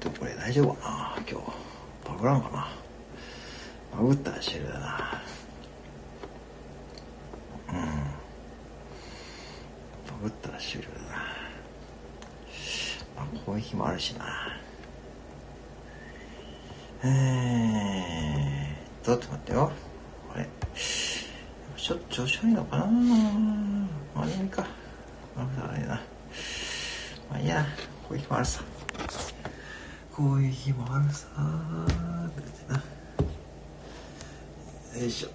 とこれ大丈夫かな？今日。バグらんかな？バグったら終了だな。うん。バグったら終了だな。まあ、こういう日もあるしな。えー、ちょっと待ってよ。あれ。ちょっと調子悪いのかな？まあ、いいか。まあ、あれな。まあ、いいや。こういう日もあるさ。こういう日もあるさよいしょ。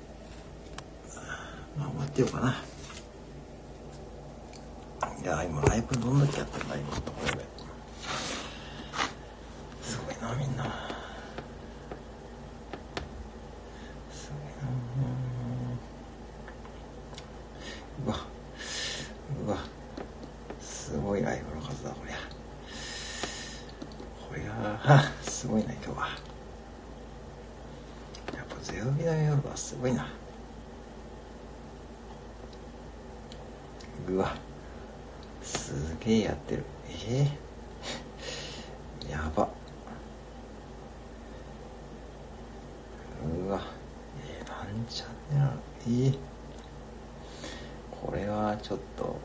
まあ、終わってようかな。いや、今、ライブどんだけやってんだ、今、これで。すごいな、みんな。すごいな。うわ。うわ。すごいライブの数だ、こりゃ。こりゃ、すごいな、今日は。やっぱ、ゼロビの夜はすごいな。うわ。すげえやってる。ええやば。うわ。えー、なんちゃんねなの。えー、これはちょっと、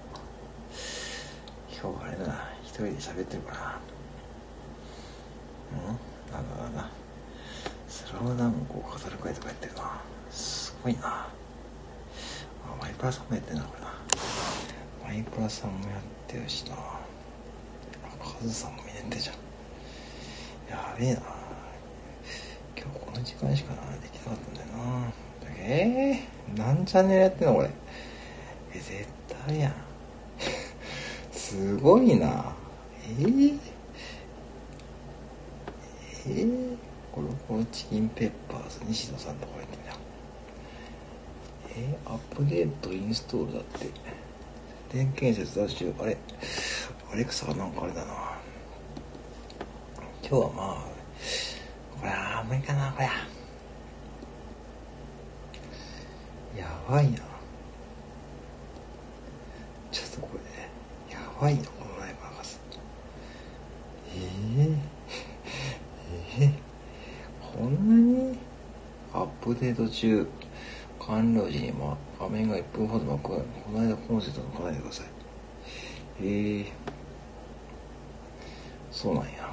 今日あれだな。一人で喋ってるかな。うんなんだなんだ。スラムダンクを語る会とかやってるな。すごいな。あ、マイプラさんもやってんな、これな。マイプラさんもやってるしな。カズさんも見れてじゃん。やべえな。今日この時間しかな、できなかったんだよな。えー、何チャンネルやってんのこれ。え、絶対やん。すごいな。えー、えー、コロコロチキンペッパーズ、西野さんとこやってんじゃん。えー、アップデートインストールだって。電源切断中。あれアレクサがなんかあれだな。今日はまあ、これは無理かな、これ。やばいな。ちょっとこれ、やばいな、このライブ博士。えー、えー、こんなにアップデート中、完了時に、ま、画面が1分ほど真っ暗。この間コンセント抜かないでください。えー、そうなんや。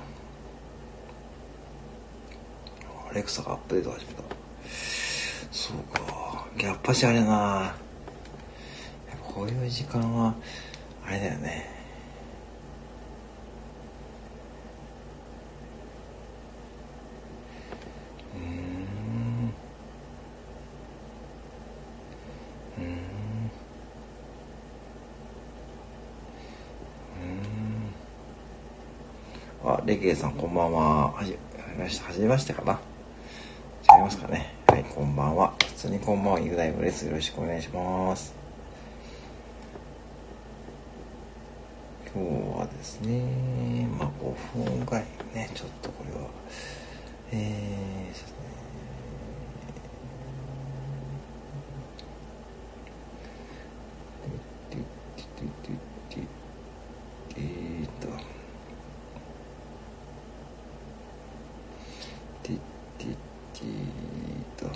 アレクサがアップデート始めた。そうか。やっぱしあれな。こういう時間は、あれだよね。あ、レゲエさんこんばんは。はじめまして、はじめましてかな。違いますかね。はい、こんばんは。普通にこんばんは、ゆうだいぶです。よろしくお願いします。今日はですね、まあ5分ぐらいね、ちょっとこれは、えー、そうですね。えーっと、てってってーと。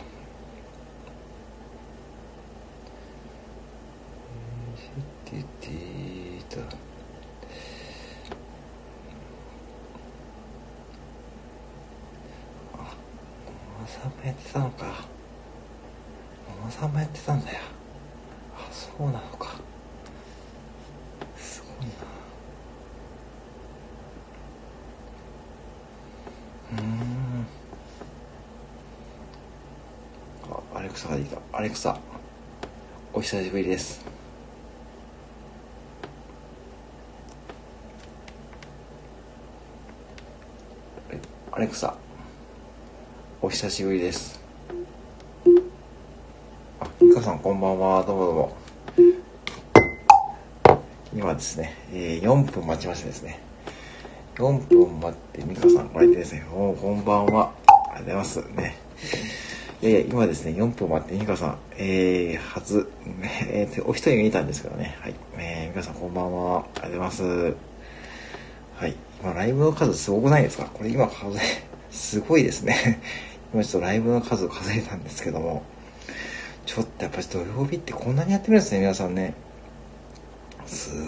てってーと。あ、ママさんもやってたのか。ママさんもやってたんだよ。あ、そうなのか。すごいな。うん。あ、アレクサがいいか。アレクサ、お久しぶりです。アレクサ、お久しぶりです。あ、ミカさんこんばんは。どうもどうも。今ですね、えー、4分待ちましてですね。4分待って、ミカさん来られてですね、おこんばんは。ありがとうございます。ね。いやいや、今ですね、4分待って、ミカさん、えー、初、えー、お一人がいたんですけどね。はい。えー、ミカさんこんばんは。ありがとうございます。はい。まあ、ライブの数すごくないですか？これ今数え、すごいですね。今ちょっとライブの数を数えたんですけども、ちょっとやっぱり土曜日ってこんなにやってるんですね、皆さんね。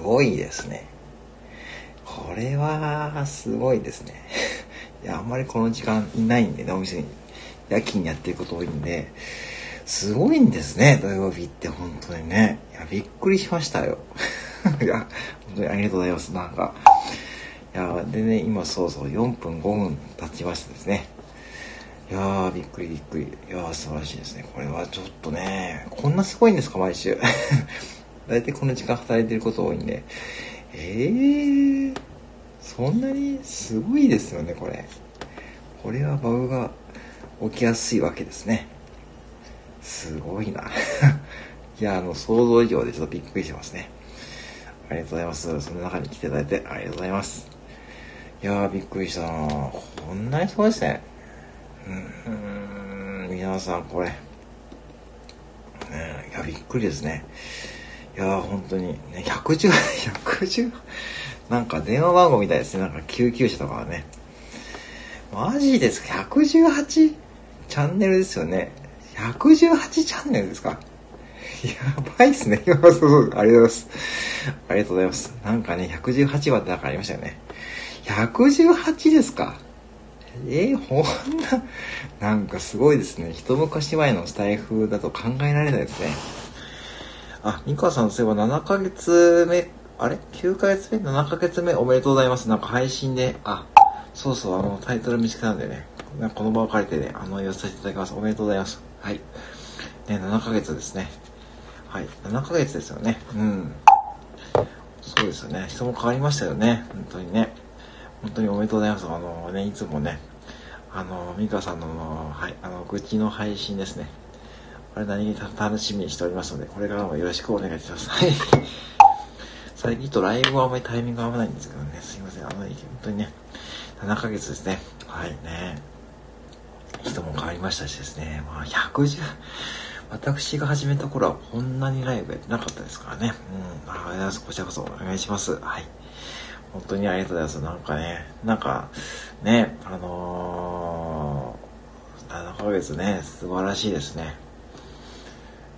すごいですね。これは、すごいですね。いや、あんまりこの時間いないんでね、お店に。夜勤やってること多いんで、すごいんですね、土曜日って本当にね。いや、びっくりしましたよ。いや、本当にありがとうございます。なんか。いや、でね、今そうそう、4分5分経ちましたですね。いやー、びっくりびっくり。いやー、素晴らしいですね。これはちょっとね、こんなすごいんですか、毎週。大体この時間働いてること多いんで。えー、そんなにすごいですよね、これ。これはバグが起きやすいわけですね。すごいな。いや、あの、想像以上でちょっとびっくりしてますね。ありがとうございます。その中に来ていただいてありがとうございます。いやー、びっくりしたなこんなにすごいですね。うん、皆さんこれ。ね、いや、びっくりですね。いやー、本当に、ね、110、110、なんか電話番号みたいですね。なんか救急車とかはね。マジですか ?118 チャンネルですよね。118チャンネルですか？やばいっすね。そうそう、ありがとうございます。ありがとうございます。なんかね、118番ってなんかありましたよね。118ですか？えー、ほんな、なんかすごいですね。一昔前のスタイフだと考えられないですね。あ、ニカさんそういえば7ヶ月目、あれ ?9 ヶ月目 ?7 ヶ月目？おめでとうございます。なんか配信で、あ、そうそう、あの、タイトル見つけたんでね、この場を借りてね、あの、言わせていただきます。おめでとうございます。はい。ね、7ヶ月ですね。はい。7ヶ月ですよね。うん。そうですよね。人も変わりましたよね。本当にね。本当におめでとうございます。あのね、いつもね、あの、ミカさんの、はい、あの、愚痴の配信ですね。これ何に楽しみにしておりますので、これからもよろしくお願いします。はい。最近とライブはあんまりタイミング合わないんですけどね、すいません。あの、本当にね、7ヶ月ですね。はいね。人も変わりましたしですね。まあ、110、私が始めた頃はこんなにライブやってなかったですからね。うん。ありがとうございます。こちらこそお願いします。はい。本当にありがとうございます。なんかね、なんか、ね、あのー、7ヶ月ね、素晴らしいですね。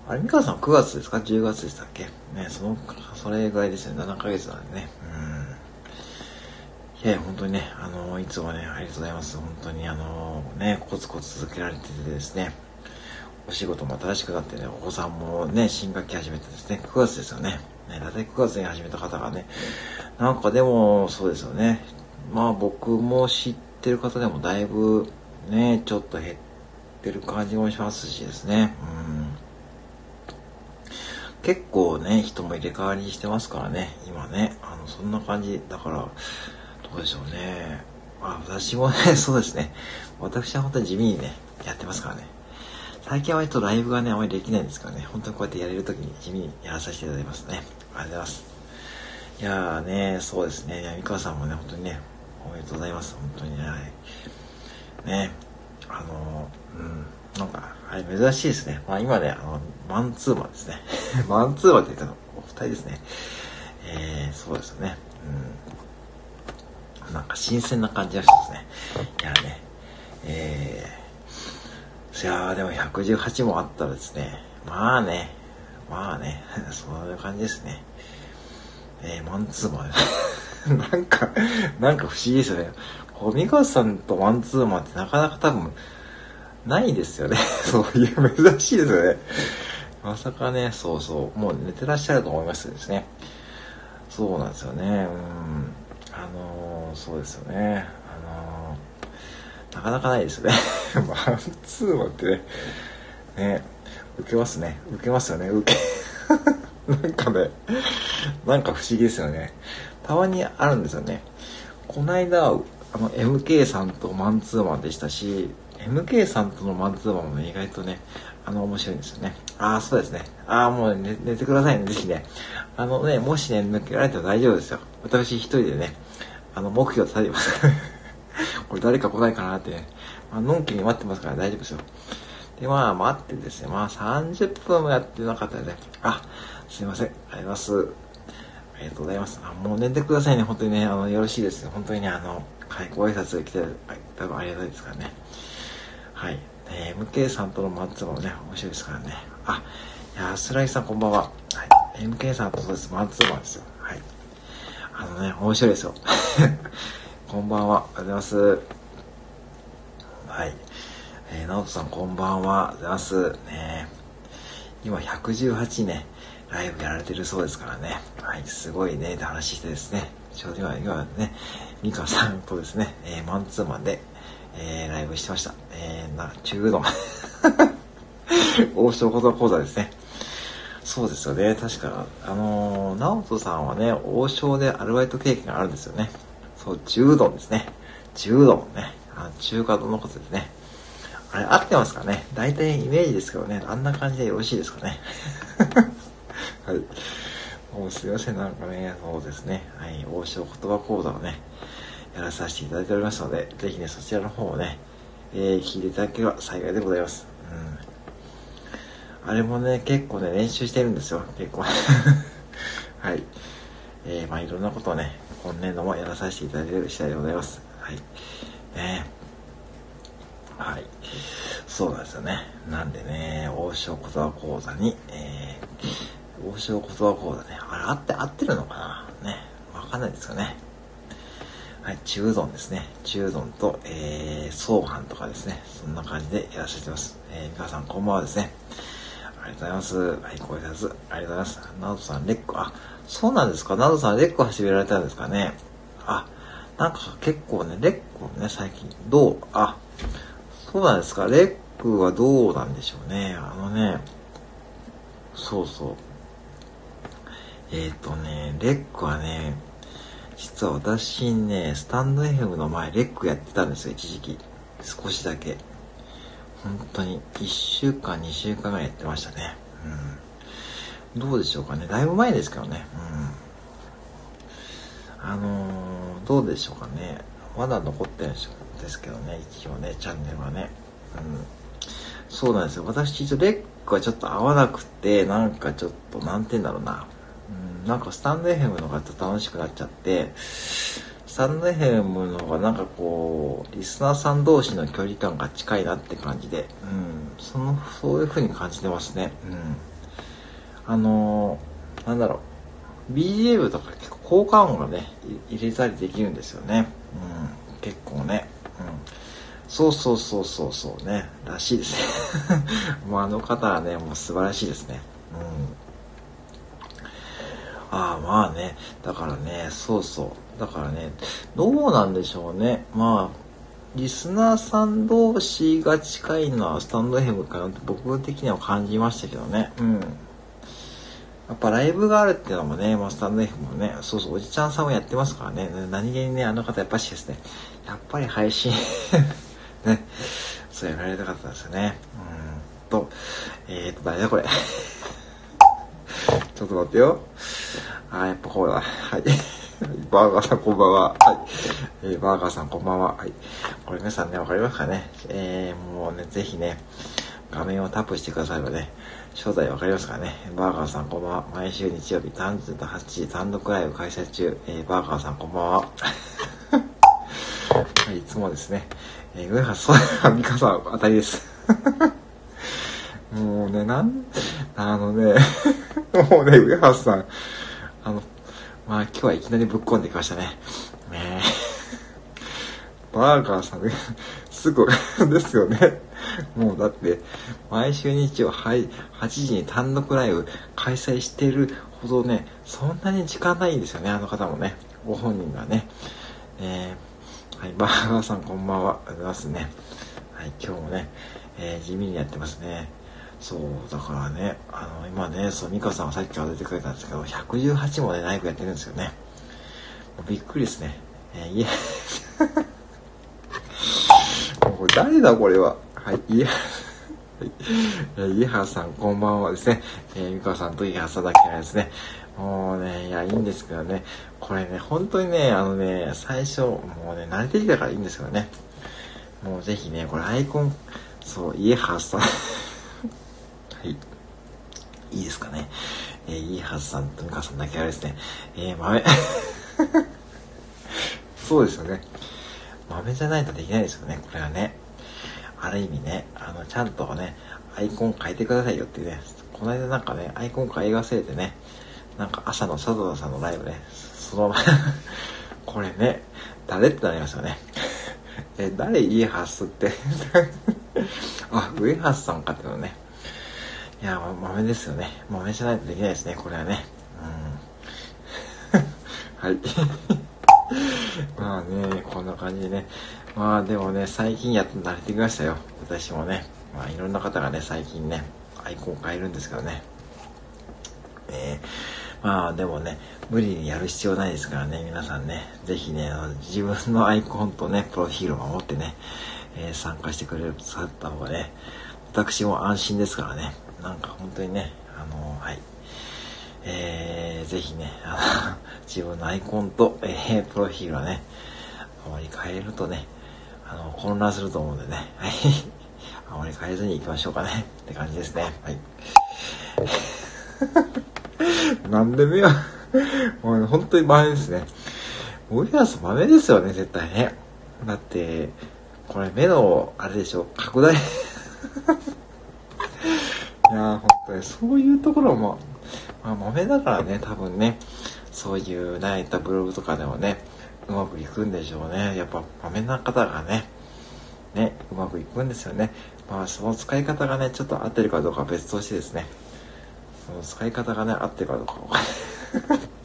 あれ、美川さん9月ですか ?10 月でしたっけ？ね、その、それぐらいですね。7ヶ月なんでね。うん。いや、本当にね、あの、いつもね、ありがとうございます。本当にあの、ね、コツコツ続けられててですね、お仕事も新しくなってね、お子さんもね、新学期始めてですね、9月ですよね。ね、だいたい9月に始めた方がね、なんかでも、そうですよね。まあ僕も知ってる方でもだいぶね、ちょっと減ってる感じもしますしですね。うん。結構ね、人も入れ替わりしてますからね、今ね。あの、そんな感じ。だから、どうでしょうね。あ私もね、そうですね。私は本当に地味にね、やってますからね。最近は割とライブがね、あまりできないんですからね、本当にこうやってやれるときに地味にやらさせていただきますね。ありがとうございます。いやーね、そうですね。三川さんもね、本当にね、おめでとうございます。本当にね。ね、あのー、うん、なんか、はい、珍しいですね。まあ今ね、あの、マンツーマンですね。マンツーマンって言ったの、お二人ですね。えー、そうですよね。うん。なんか新鮮な感じがしますね。いやね、えー、いやーでも118もあったらですね、まあね、まあね、そういう感じですね。えー、マンツーマン。なんか、なんか不思議ですよね。こう、三川さんとマンツーマンってなかなか多分、ないですよね。そういう珍しいですよね。まさかね、そうそう、もう寝てらっしゃると思いますですね。そうなんですよね。うん。あのー、そうですよね。あのーなかなかないですよね。マンツーマンってね、ね、受けますね。受けますよね、受け。なんかね、なんか不思議ですよね。たまにあるんですよね。この間、あの、MK さんとマンツーマンでしたし、MK さんとのマンツーマンもね、意外とね、あの、面白いんですよね。ああ、そうですね。ああ、もう寝寝てくださいね、ぜひね。あのね、もしね、抜けられたら大丈夫ですよ。私一人でね、あの、目標立てます。これ誰か来ないかなって、ね、まあのんきに待ってますから大丈夫ですよ。で、まあ、待ってですね、まあ、30分もやってなかったらね、あ、すいません、ありがとうございます。ありがとうございます。あ、もう寝てくださいね。本当にね、あの、よろしいです。本当にね、あの、開口挨拶が来て、多分ありがたいですからね。はい。えー、MK さんとのマッツーマンもね、面白いですからね。あ、安らぎさんこんばんは。はい。MK さんとそうです。マッツーマンですよ。はい。あのね、面白いですよ。こんばんは。おはようございます。はい。えー、直人さんこんばんは。おはようございます。ね今118ね、ライブやられてるそうですからね。はい、すごいね、って話してですね。ちょうど今、今ね、ミカさんとですね、えー、マンツーマンで、えー、ライブしてました。えー、な、中うどん。王将言葉講座ですね。そうですよね。確か、あのー、直人さんはね、王将でアルバイト経験があるんですよね。そう、中うどんですね。中うどんね。あの中華丼のことですね。あれ、合ってますかね？大体イメージですけどね、あんな感じでよろしいですかね？はい。もうすいません、なんかね、そうですね。はい、王将言葉講座をね、やらさせていただいておりますので、ぜひね、そちらの方をね、えー、聞いていただければ幸いでございます。うん。あれもね、結構ね、練習してるんですよ、結構。はい。えー、まあいろんなことをね、今年度もやらさせていただいている次第でございます。はい。ねはい。そうなんですよね。なんでね、王将言葉講座に、えー、王将言葉講座ね、あれ、合って、合ってるのかなね。わかんないですかね。はい、中丼ですね。中丼と、えー、相飯とかですね。そんな感じでやらせてます。えー、皆さんこんばんはですね。ありがとうございます。はい、ご挨拶。ありがとうございます。ナドさん、レック、あ、そうなんですかナドさん、レック始められたんですかねあ、なんか結構ね、レックね、最近、どうあ、そうなんですかレックはどうなんでしょうね。あのね、そうそう。えっ、ー、とね、レックはね、実は私ね、スタンド FM の前、レックやってたんですよ、一時期。少しだけ。本当に、1週間、2週間ぐらいやってましたね。うん。どうでしょうかね。だいぶ前ですけどね。うん。あのー、どうでしょうかね。まだ残ってるんですけどね、一応ね、チャンネルはね。うん。そうなんですよ。私、一応レックはちょっと合わなくて、なんかちょっと、なんて言うんだろうな。なんかスタンド FM の方が楽しくなっちゃって、スタンド FM の方がなんかこう、リスナーさん同士の距離感が近いなって感じで、うん、その、そういう風に感じてますね。うん。あのー、なんだろう、BGM とか結構効果音がね、入れたりできるんですよね。うん、結構ね。うん。そうそうそうそうそうね、らしいですね。もうあの方はね、もう素晴らしいですね。うん。ああ、まあね。だからね、そうそう。だからね、どうなんでしょうね。まあ、リスナーさん同士が近いのはスタンド FM かなって僕的には感じましたけどね。うん。やっぱライブがあるっていうのもね、まあ、スタンド F もね、そうそう、おじちゃんさんもやってますからね。何気にね、あの方やっぱしですね、やっぱり配信 ね、そうやられたかったですよね。うんと、えーと、誰だこれちょっと待ってよ。あ、やっぱこうだ。はい。バーガーさんこんばんは。はい。えー、バーガーさんこんばんは。はい。これ皆さんね、わかりますかね？えー、もうね、ぜひね、画面をタップしてくださればね、正体わかりますかね？バーガーさんこんばんは。毎週日曜日、単純と8時単独ライブ開催中。えー、バーガーさんこんばんは。はい、いつもですね、えー、上原そう、ミカさん当たりです。もうね、なん、あのね、もうね、上原さん、あの、まあ今日はいきなりぶっ込んできましたね。ねバーガーさん、ね、すぐですよね。もうだって、毎週日曜、はい、8時に単独ライブ開催してるほどね、そんなに時間ないんですよね、あの方もね。ご本人がね。えー、はい、バーガーさんこんばんは。ありがとうございますね。はい、今日もね、えー、地味にやってますね。そう、だからね、あの、今ね、そう、ミカさんはさっきから出てくれたんですけど、118もね、ライブやってるんですよね。びっくりですね。えー、いえ、もう誰だこれは。はい、いや、え ー、イハさんこんばんはですね。えー、ミカさんとイハさだけはですね。もうね、いや、いいんですけどね。これね、本当にね、あのね、最初、もうね、慣れてきたからいいんですけどね。もうぜひね、これアイコン、そう、イエハさん。はい。いいですかね。えー、いいはずさんとみかさんだけあれですね。えー、豆。そうですよね。豆じゃないとできないですよね、これはね。ある意味ね、あの、ちゃんとね、アイコン変えてくださいよっていうね、この間なんかね、アイコン変え忘れてね、なんか朝の佐藤さんのライブね、そのまま これね、誰ってなりますよね。え、誰家ハスって？あ、上橋さんかっていうのね。いや、豆ですよね。豆じゃないとできないですね、これはね。うん。はい。まあね、こんな感じでね。まあでもね、最近やっと慣れてきましたよ。私もね。まあいろんな方がね、最近ね、アイコンを変えるんですけどね。えー、まあでもね、無理にやる必要ないですからね、皆さんね、ぜひね、自分のアイコンとね、プロフィールを守ってね、えー、参加してくれるさった方がね、私も安心ですからね、なんか本当にね、あの、はい。えー、ぜひね、あの、自分のアイコンと、えー、プロフィールはね、あまり変えるとね、あの、混乱すると思うんでね、はい。あまり変えずに行きましょうかね、って感じですね、はい。なんで目はもう本当に豆ですね。ウィアス豆ですよね、絶対ね。だって、これ目の、あれでしょ、拡大いやー、本当にそういうところも、まあ、豆だからね、多分ね、そういう泣いたブログとかでもね、うまくいくんでしょうね。やっぱ豆な方がね、ね、うまくいくんですよね。まあ、その使い方がね、ちょっと合ってるかどうかは別としてですね、その使い方がね、合ってるかどうか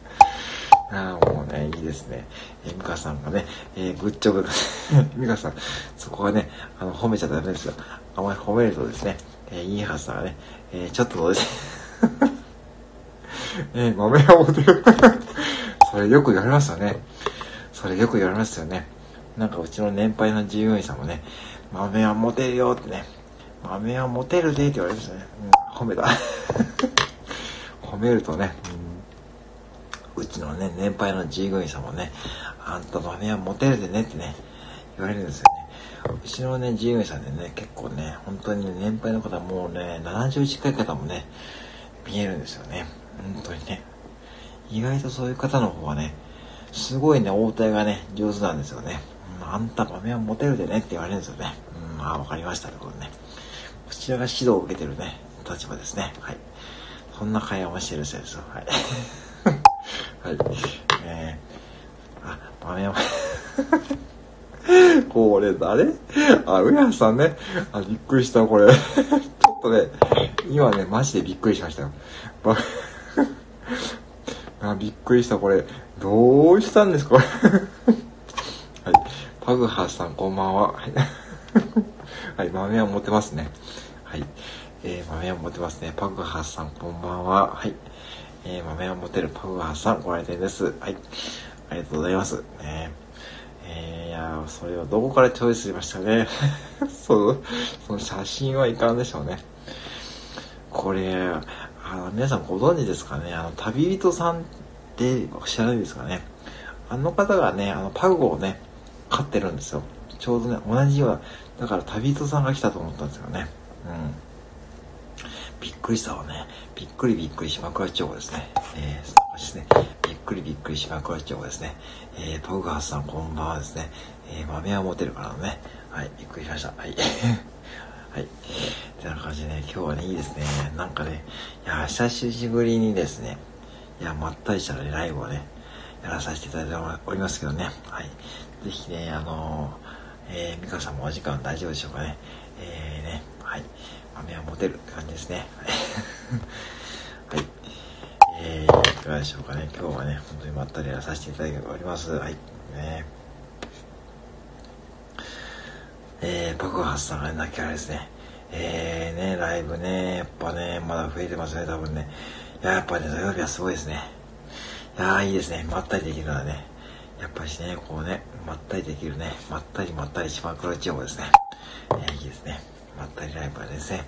ああ、もうね、いいですね。えー、ミカさんがね、えー、グッジョブ。ミカさん、そこはね、あの、褒めちゃダメですよ。あまり褒めるとですね、えー、いいはずだね、えー、ちょっとどうです えー、豆を持てる。それよく言われますよね。それよく言われますよね。なんかうちの年配の従業員さんもね、豆は持てるよってね、豆は持てるでって言われるんですね。うん、褒めた。褒めるとね、うちのね、年配の従業員さんもね、あんた豆はモテるでねってね、言われるんですよね。うちのね、従業員さんでね、結構ね、本当にね、年配の方もうね、70近い方もね、見えるんですよね。本当にね。意外とそういう方の方はね、すごいね、応対がね、上手なんですよね。うん、あんた豆はモテるでねって言われるんですよね。うん、ああ、わかりましたってことね。こちらが指導を受けてるね、立場ですね。はい。そんな会話をしてるせいですよ。はい。はい。えー、あ、豆山。これ誰？あ、上橋さんね。あ、びっくりした、これ。ちょっとね、今ね、マジでびっくりしましたよ。あ、びっくりした、これ。どうしたんですか、はい。パグハさん、こんばんは。はい、豆は持ってますね。はい。えー、豆は持ってますね。パグハさん、こんばんは。はい。えー、豆を持てるパウアーさん、ご来店です。はい。ありがとうございます。ねえー、いやそれをどこからチョイスしましたね。そう、その写真はいかんでしょうね。これ、あの、皆さんご存知ですかね？あの、旅人さんって知らないですかね？あの方がね、あの、パグをね、飼ってるんですよ。ちょうどね、同じような、だから旅人さんが来たと思ったんですよね。うん。びっくりしたわね。びっくりびっくり島倉千代子ですね。えー、そうですね。びっくりびっくり島倉千代子ですね。えー、トグハスさんこんばんはですね。えー、豆は持てるからね。はい、びっくりしました。はい。はい。てな感じでね、今日はね、いいですね。なんかね、いや、久しぶりにですね、いや、まったりしたらね、ライブをね、やらさせていただいておりますけどね。はい。ぜひね、あのー、えー、ミカさんもお時間大丈夫でしょうかね。えー、ね、はい。豆は持てるって感じですね。はい。えー、いかがでしょうかね。今日はね、本当にまったりやらさせていただいております。はい。ねえー、爆発さんが泣き笑いですね。えー、ね、ライブね、やっぱね、まだ増えてますね、多分ね。いや、やっぱね、土曜日はすごいですね。いやー、いいですね。まったりできるからね。やっぱしね、こうね、まったりできるね。まったりまったり島黒地方ですね。えー、いいですね。まったりライブはですね、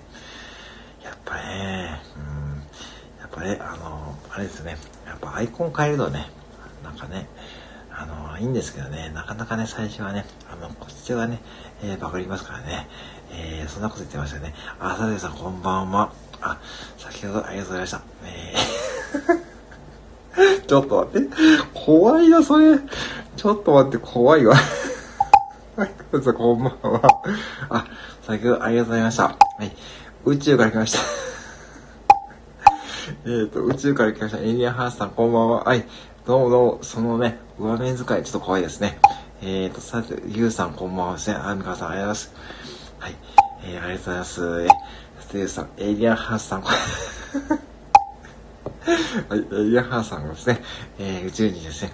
やっぱね、うん、ぱね、あの、あれですね、やっぱアイコン変えるとね、なんかね、あの、いいんですけどね、なかなかね、最初はね、あの、こっちがね、えー、バグりますからね、えー、そんなこと言ってましたね。あ、さてさん、こんばんは。あ、先ほどありがとうございました。えー ちょっと待って。怖いな、それ。ちょっと待って、怖いわ。はい、こんばんは。あ、先ほどありがとうございました。はい。宇宙から来ました。えっと、宇宙から来ました。エイリアンハースさん、こんばんは。はい。どうもどうも、そのね、上面使い、ちょっと怖いですね。えっ、ー、と、さて、ゆうさん、こんばんはですね。あみかさん、ありがとうございます。はい。えー、ありがとうございます。えー、さて、ゆうさん、エイリアンハースさん、はい、エイリアンハースさんがですね、えー、宇宙にですね、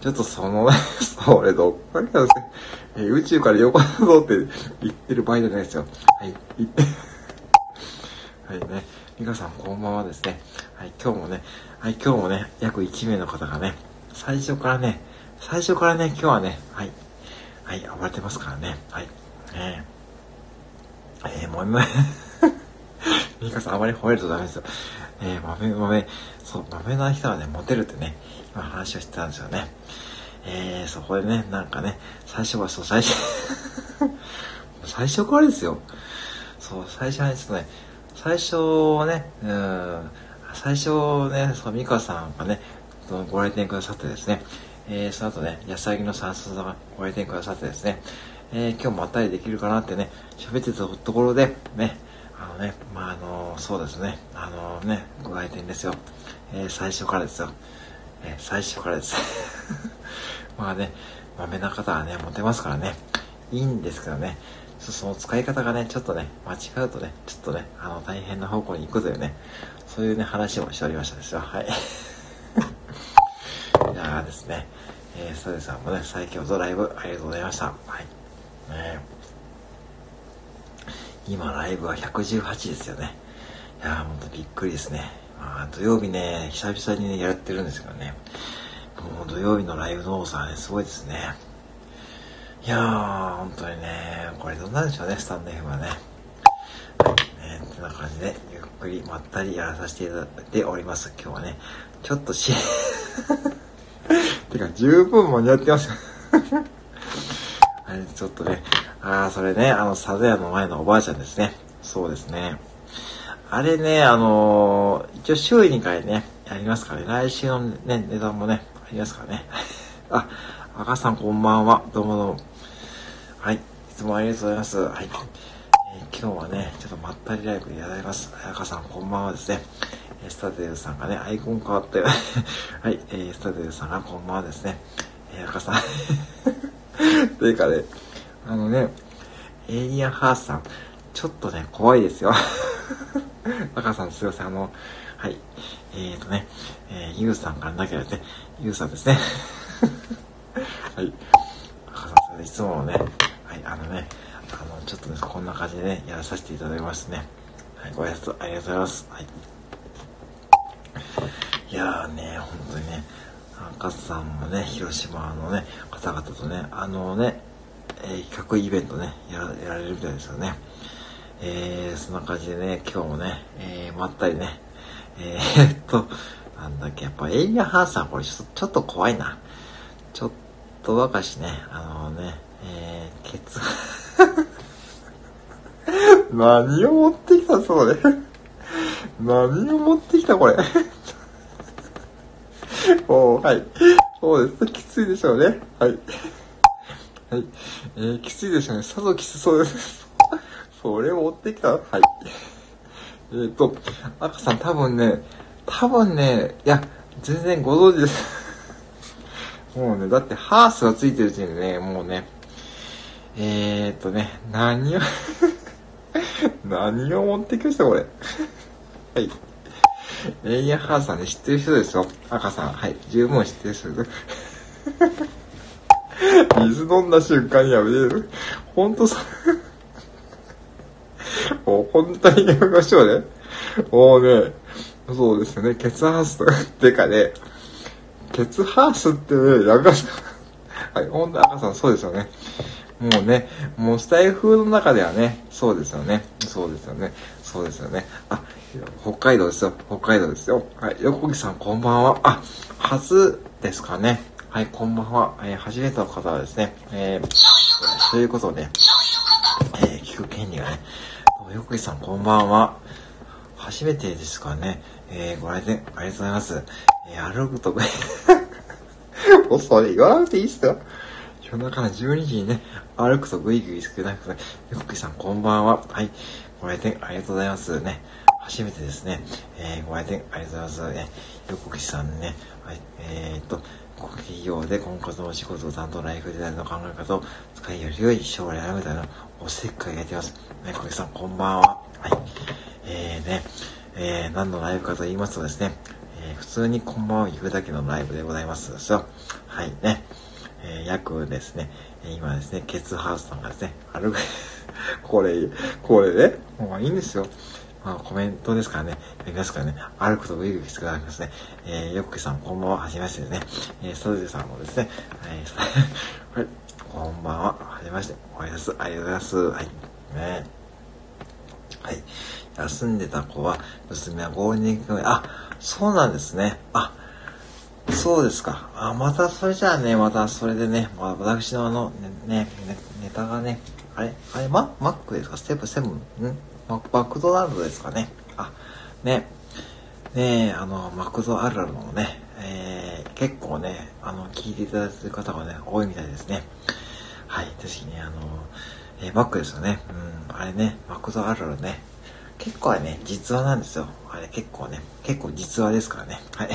ちょっとそのね、それどっかかですね、えー、宇宙から横だぞって言ってる場合じゃないですよ。はい、はいね、ミカさんこんばんはですね。はい、今日もね、はい、今日もね、約1名の方がね、最初からね、最初からね、今日はね、はい、はい、暴れてますからね、はい、えー、えー、もめもめ、ミカさんあまり吠えるとダメですよ。えー、豆豆、そう、豆な人はね、モテるってね、今話をしてたんですよね。えー、そこでね、なんかね、最初はそう、最初 最初からですよ。そう、最初はね、ちょっとね、最初はね、うん、最初ね、そう、ミカさんがね、そのご来店くださってですね、えー、その後ね、安らぎの三寸さんがご来店くださってですね、えー、今日もまったりできるかなってね、喋ってたところで、ね、あのね、まあ、あの、そうですね、あのね、ご来店ですよ。えー、最初からですよ。えー、最初からです。まあね、まめな方はね、モテますからね、いいんですけどね、その使い方がね、ちょっとね、間違うとね、ちょっとね、あの、大変な方向に行くというね、そういうね、話をしておりましたですよ。はい。いやーですね、えー、ストレさんもね、最強ドライブありがとうございました。はい。ね今ライブは118ですよね。いやーほんとびっくりですね。まあ土曜日ね、久々にね、やってるんですけどね。もう土曜日のライブの多さはね、すごいですね。いやー、本当にね、これどうなんでしょうね、スタンド F はね。はい、ね、てな感じで、くりまったりやらさせていただいております。今日はね、ちょっとし、てか十分間に合ってますよ。はい、ちょっとね、ああ、それね、あの、サザヤの前のおばあちゃんですね。そうですね。あれね、あのー、一応週2回ね、やりますからね。来週のね、値段もね、ありますからね。あ、赤さんこんばんは。どうもどうも。はい。いつもありがとうございます。はい。えー、今日はね、ちょっとまったりライブやられます。赤さんこんばんはですね。スタデルさんがね、アイコン変わって、はい、えー、スタデルさんがこんばんはですね。えー、赤さん。というかね、あのね、エイリアンハースさん、ちょっとね、怖いですよ。赤さんすいません、あの、はい。えーとね、えー、ゆうさんからなければね、ゆうさんですね。はい。赤さん、いつもね、はい、あのね、ちょっとね、こんな感じでね、やらさせていただきますね。はい、ご挨拶ありがとうございます。はい。いやーね、本当にね、赤さんもね、広島のね、方々とね、あのね、えー、企画イベントね、やられるみたいですよね。えー、そんな感じでね、今日もね、えー、まったりね、えー、っ と、なんだっけ、やっぱエイリアンハーサーこれちょっと、ちょっと怖いな。ちょっとばかしね、あのね、えー、ケツ、何を持ってきたそれ。何を持ってきたこれ。おはい。そうです。きついでしょうね。はい。はい。えー、きついでしょうね。さぞきつそうです。それを持ってきた？はい。えっ、ー、と、赤さん多分ね、多分ね、いや、全然ご存知です。もうね、だってハースがついてる時点でね、もうね、えー、っとね、何を 何を持ってきましたこれ。はい。エイヤハーさんね、知ってる人ですよ。赤さん。はい。十分知ってる人です。水飲んだ瞬間にやめてる。ほんとさ、もう本当にやめましょうね。もうね、そうですよね。ケツハースとか、ってかね、ケツハースってね、やめましょう。はい、ほんと赤さんそうですよね。もうね、もうスタイフの中ではね、そうですよね。そうですよね。そうですよね。あ、北海道ですよ。北海道ですよ。はい。横木さんこんばんは。あ、初ですかね。はい、こんばんは。えー、初めての方はですね、えー、ということで、えー、聞く権利がね、横木さんこんばんは。初めてですかね、えー、ご来店ありがとうございます。えー、歩くと、もうそれ言わなくていいっすよ。夜中の12時にね、歩くとグイグイ少なくて、ゆっくりさんこんばんは。はい。ご来店ありがとうございます。ね。初めてですね。えー、ご来店ありがとうございます。ね。ゆっくりさんね。はい。えー、っと、ご企業で婚活のお仕事を担当ライフデザインの考え方を使いより良い将来あるみたいなおせっかいやってます。ね、小木さんこんばんは。はい。えーね、えー、何のライブかと言いますとですね、えー、普通にこんばんは言うだけのライブでございますですよ。はいね。えー、約ですね、今ですね、ケツハウスさんがですね、歩く、これ、これね、もういいんですよ。まあ、コメントですからね、読みますからね、歩くとグイグイしてくださいますね。えー、よっくさん、こんばんは、はじめましてですね。えー、ソルジさんもですね、はい、はい、こんばんは、はじめまして、おはようございます。ありがとうございます。はい、ね。はい。休んでた子は、娘はゴールデンウィークあ、そうなんですね。あ、そうですか。あ、またそれじゃあね、またそれでね、まあ、私のあの、ね、ね、ネタがね、あれあれママックですか？ステップ 7? ん？ママクドナルドですかね？あ、ね。ねあの、マクドあるあるのね、えー、結構ね、あの、聞いていただいてる方がね、多いみたいですね。はい、確かにね、あの、えー、マックですよね。うん、あれね、マクドあるあるね。結構ね、実話なんですよ。あれ結構ね、結構実話ですからね。はい。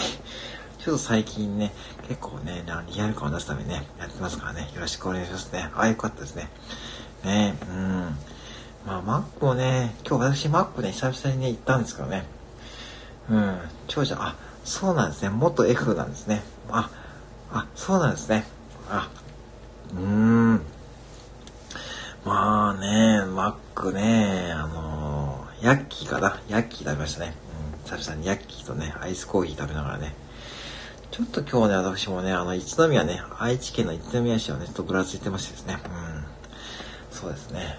ちょっと最近ね、結構ね、リアル感を出すためにね、やってますからね、よろしくお願いしますね。あ、よかったですね。ねうん。まあ、マックもね、今日私マックね、久々にね、行ったんですけどね。うん。長者、あ、そうなんですね。元 F なんですね。あ、あ、そうなんですね。あ、うーん。まあね、マックね、あのー、ヤッキーかな。ヤッキー食べましたね。うん。久々にヤッキーとね、アイスコーヒー食べながらね。ちょっと今日ね、私もね、あの、一宮ね、愛知県の一宮市をね、ちょっとぶらついてましてですね。うん。そうですね。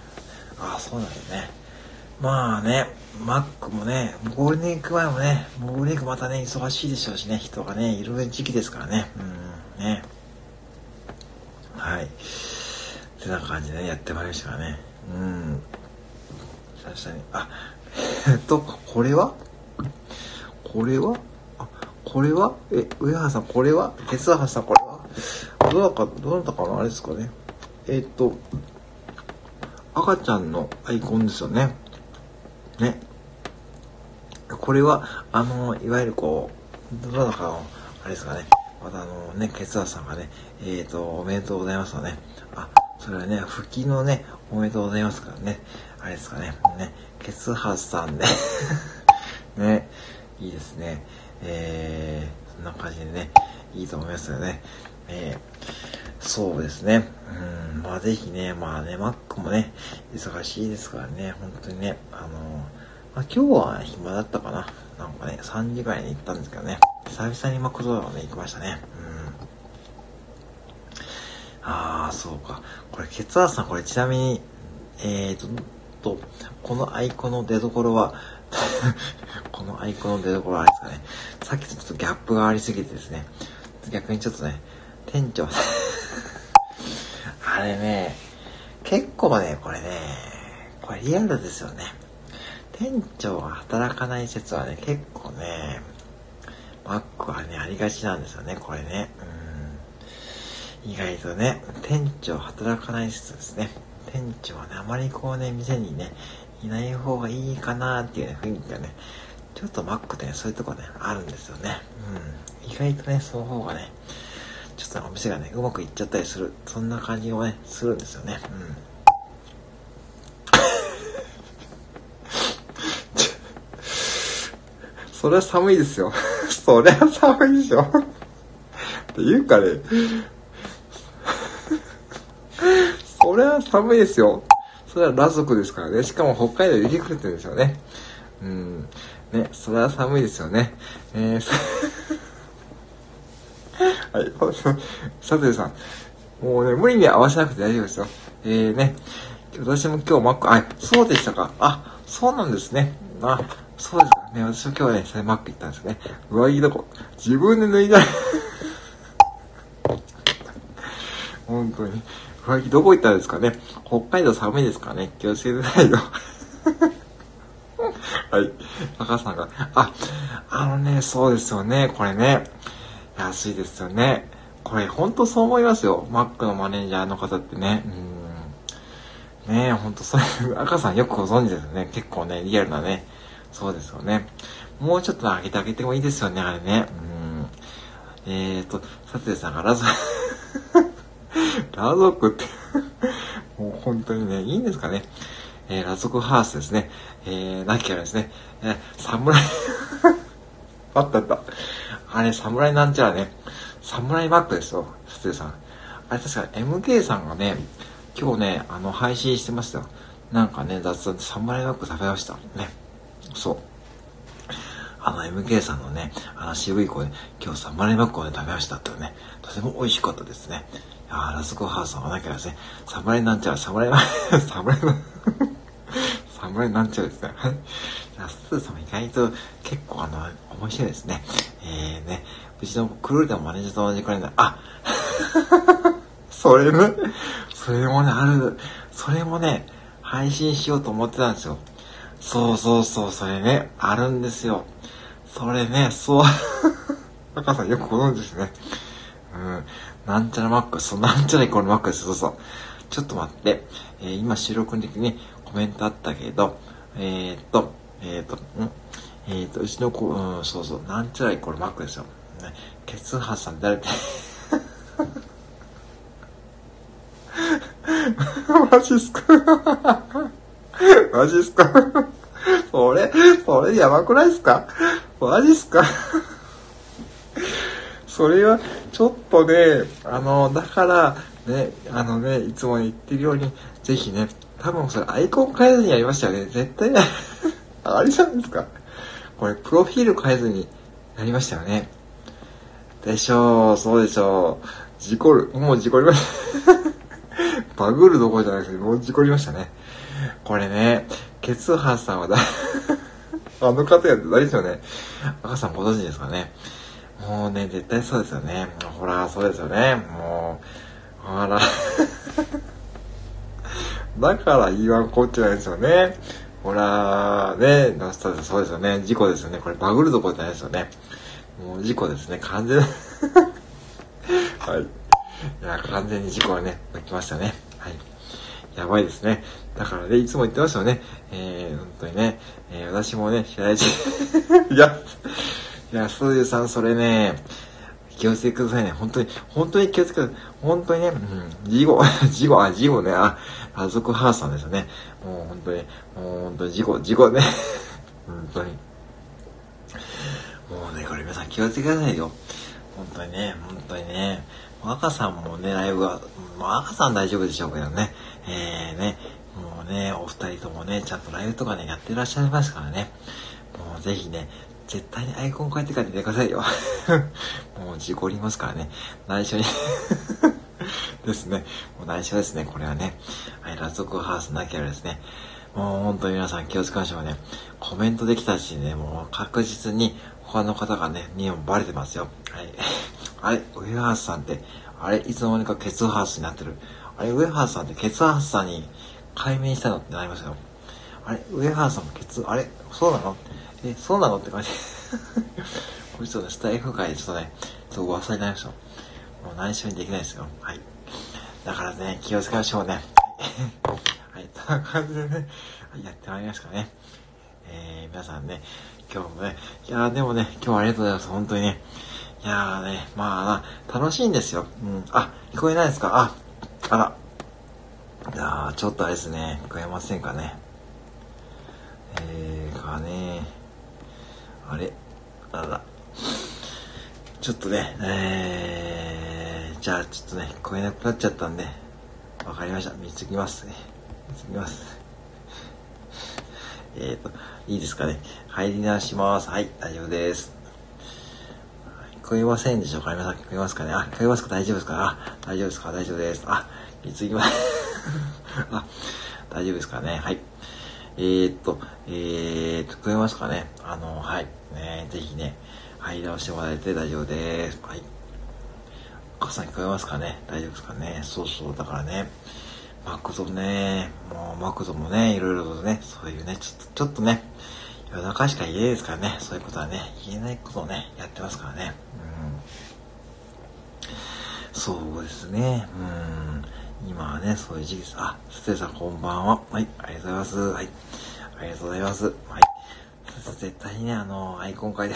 ああ、そうなんですね。まあね、マックもね、ゴールデンウィーク前もね、ゴールデンウィークまたね、忙しいでしょうしね、人がね、いる時期ですからね。うん、ね。はい。ってな感じで、ね、やってまいりましたからね。うん。確かに、あ、え っと、これは？これは、これは？え、上原さん、これは？鉄原さん、これは？どうだか、どうだったかな？あれですかね。えっと、赤ちゃんのアイコンですよね。ね。これは、あの、いわゆるこう、どなたかの、あれですかね。またあのね、ケツアさんがね、えっ、と、おめでとうございますよね。あ、それはね、復帰のね、おめでとうございますからね。あれですかね。ね、ケツハさんね。ね、いいですね。えー、そんな感じでね、いいと思いますよね。えーそうですね。うん、まあぜひね、まあね、マックもね、忙しいですからね、本当にね、あの、まあ、今日は暇だったかな。なんかね、3時ぐらいに行ったんですけどね、久々にマクドナルドね、行きましたね。うん。ああ、そうか。これ、血圧さん、これちなみに、えーと、と、このアイコンの出所は このアイコンの出所はあれですかね、さっきとちょっとギャップがありすぎてですね、逆にちょっとね、店長 あれね、結構ね、これね、これリアルですよね。店長が働かない説はね、結構ね、マックはね、ありがちなんですよね、これね。うん。意外とね、店長働かない説ですね。店長はね、あまりこうね、店にね、いない方がいいかなっていう、ね、雰囲気がね、ちょっとマックってね、そういうとこね、あるんですよね。うん。意外とね、その方がね、ちょっとお店がね、うまくいっちゃったりする。そんな感じをね、するんですよね。うん。それは寒いですよ。それは寒いでしょ。っていうかね、それは寒いですよ。それは裸族ですからね。しかも北海道雪降ってるんですよね。うん。ね、それは寒いですよね。えー はい。さてさん。もうね、無理に合わせなくて大丈夫ですよ。えーね。私も今日マック、あ、そうでしたか。あ、そうなんですね。あ、そうですかね。私も今日ね、それマック行ったんですね。上着どこ、自分で脱いだ。本当に。上着どこ行ったんですかね。北海道寒いですかね。気をつけてないよ。はい。赤さんが、あ、あのね、そうですよね、これね。安いですよね。これ、ほんとそう思いますよ。マックのマネージャーの方ってね。うん。ねえ、ほんとそれ、赤さんよくご存知ですよね。結構ね、リアルなね。そうですよね。もうちょっと上げてあげてもいいですよね、あれね。うん。えーと、さてさんがラズ、ラ族ってもう本当にね、いいんですかね。えー、ラ族ハースですね。えー、なきゃですね。えー、侍 あったあった。あれ、侍なんちゃらね。侍マックですよ、ステさん。あれ確か MK さんがね、今日ね、あの、配信してましたよ。なんかね、雑談で侍マック食べました。ね。そう。あの、MK さんのね、あの、渋い声で、今日侍マックをね、食べましたってね、とても美味しかったですね。あラスコハウスはなきゃですね、侍なんちゃら、侍な、侍な、侍なんちゃらですね。ラスーさんも意外と結構あの、面白いですね。えーね、うちのクルーでもマネージャーと同じくらいな、あ それね、それもね、ある、それもね、配信しようと思ってたんですよ。そうそうそう、それね、あるんですよ。それね、そう、赤さんよくご存知ですね。うん。なんちゃらマック、そう、なんちゃらイコールマックです。そうそう。ちょっと待って。えー、今収録の時にコメントあったけど、えー、っと、えー、っと、ん？えー、っと、うちの子、うん、そうそう、なんちゃらイコールマックですよ。ね、ケツハさん誰って。マジっすか？マジっすか？それ、それやばくないっすか？マジっすか？それは、ちょっとね、あの、だから、ね、あのね、いつも言ってるように、ぜひね、多分それアイコン変えずにやりましたよね。絶対、ありじゃないですか？これ、プロフィール変えずにやりましたよね。でしょう、そうでしょう。事故る。もう事故りました。バグるどころじゃないですけど、もう事故りましたね。これね、ケツハさんはだ あの方やって誰でしょうね。赤さんご存知ですかね？もうね、絶対そうですよね。ほら、そうですよね。もう、ほら。だから言わんこっちゃないですよね。ほら、ね、ナスタでそうですよね。事故ですよね。これバグるとこじゃないですよね。もう事故ですね。完全 はい。いや、完全に事故はね、起きましたね。はい。やばいですね。だからね、いつも言ってますよね。えー、本当にね、えー、私もね、試合中、いや、いや、すーさん、それね、気をつけてくださいね。本当に、本当に気をつけて。本当にね、うん、事故、事故、あ、事故ね、あ、家族ハーさんですよね。もう本当に、もう本当に事故、事故ね。本当に。もうね、これ皆さん気をつけてくださいよ。本当にね、本当にね。赤さんもね、ライブは、もう赤さん大丈夫でしょうけどね。えー、ね、もうね、お二人ともね、ちゃんとライブとかね、やってらっしゃいますからね。もうぜひね、絶対にアイコン変えてから寝てくださいよ。もう事故りますからね。内緒に ですね。もう内緒ですね、これはね。はい、ラズクハウスなきゃですね。もう本当に皆さん気をつけましょうね。コメントできたしね、もう確実に他の方がね、にもバレてますよ。はい。あれ、ウェハースさんって、あれ、いつの間にかケツハウスになってる。あれ、ウェハースさんってケツハウスさんに解明したのってなりますよ。あれ、ウェハースさんもケツ、あれ、そうなの？え、そうなのって感じ。これちょっとね、スタイフ界でちょっとね、ちょっと噂になりました。もう内緒にできないですよ。はい。だからね、気をつけましょうね。はい、という感じでね、やってまいりますかね。えー、皆さんね、今日もね、いやーでもね、今日はありがとうございます。本当にね。いやーね、まあな、楽しいんですよ。うん。あ、聞こえないですか？あ、あら。いやー、ちょっとあれですね、聞こえませんかね。えー、かねあれ？あら。ちょっとね、えー、じゃあちょっとね、聞こえなくなっちゃったんで、わかりました。見つきますね。見つきます。えーと、いいですかね。入り直します。はい、大丈夫です。聞こえませんでしょうか？皆さん聞こえますかね？あ、聞こえますか？大丈夫ですか？あ、大丈夫ですか？大丈夫です。あ、見つきます。あ、大丈夫ですかね？はい。えー、っと、えー、聞こえますかね？あの、はい。ね、ぜひね、入らしてもらえて大丈夫です。はい。お母さん聞こえますかね？大丈夫ですかね？そうそう、だからね、マクドね、もうマクドもね、いろいろとね、そういうね、ちょっと、ちょっとね、夜中しか言えないですからね、そういうことはね、言えないことをね、やってますからね。うん、そうですね。うん。今はね、そういう時期です。あ、ステさんこんばんは。はい、ありがとうございます。はい。ありがとうございます。はい。絶対にね、あの、アイコン変えて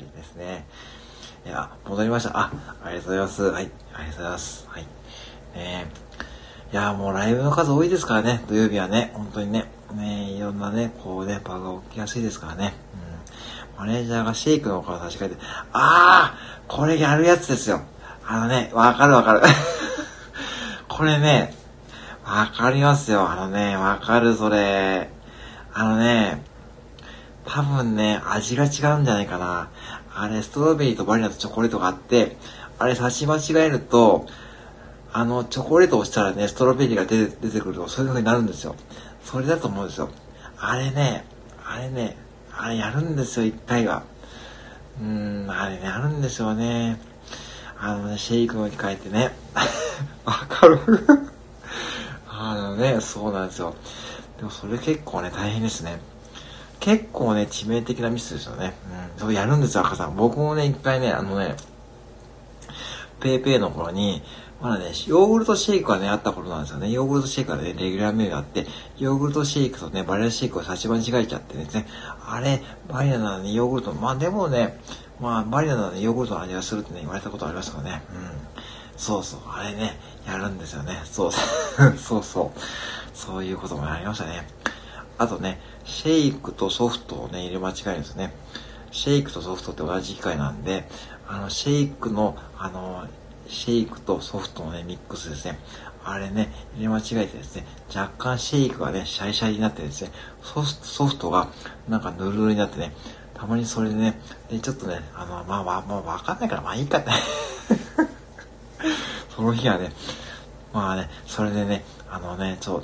いいですね。いや、戻りました。あ、ありがとうございます。はい。ありがとうございます。はい。ねいや、もうライブの数多いですからね、土曜日はね、本当にね、ねいろんなね、こうね、場が起きやすいですからね。うん。マネージャーがシェイクの顔差し替えて、あーこれやるやつですよ。あのね、わかるわかる。これね、わかりますよ。あのね、わかる、それ。あのね、多分ね、味が違うんじゃないかな。あれ、ストロベリーとバニラとチョコレートがあって、あれ差し間違えると、あの、チョコレートをしたらね、ストロベリーが出て出てくると、そういう風になるんですよ。それだと思うんですよ。あれね、あれね、あれやるんですよ、一回は。うーん、あれね、あるんですよね。あのね、シェイクの機械ってね。わかる？あのね、そうなんですよ。でもそれ結構ね、大変ですね。結構ね、致命的なミスですよね。うん。そうやるんですよ、赤さん。僕もね、一回ね、あのね、ペーペーの頃に、まだね、ヨーグルトシェイクがね、あった頃なんですよね。ヨーグルトシェイクがね、レギュラーメニューがあって、ヨーグルトシェイクとね、バニラシェイクを差し間違えちゃってですね、あれ、バニラなのにヨーグルト、まあでもね、まあ、バニラなのにヨーグルトの味がするってね、言われたことありますからね。うん。そうそう、あれね、やるんですよね。そう、そうそう。そういうこともありましたね。あとね、シェイクとソフトをね、入れ間違えるんですね。シェイクとソフトって同じ機械なんで、あの、シェイクの、あの、シェイクとソフトのね、ミックスですね。あれね、入れ間違えてですね、若干シェイクがね、シャイシャイになってですね、ソフトソフトがなんかヌルヌルになってね、たまにそれでね、でちょっとね、あの、まあまあ、まあ、わかんないから、まあいいかって。その日はね、まあね、それでね、あのね、そう、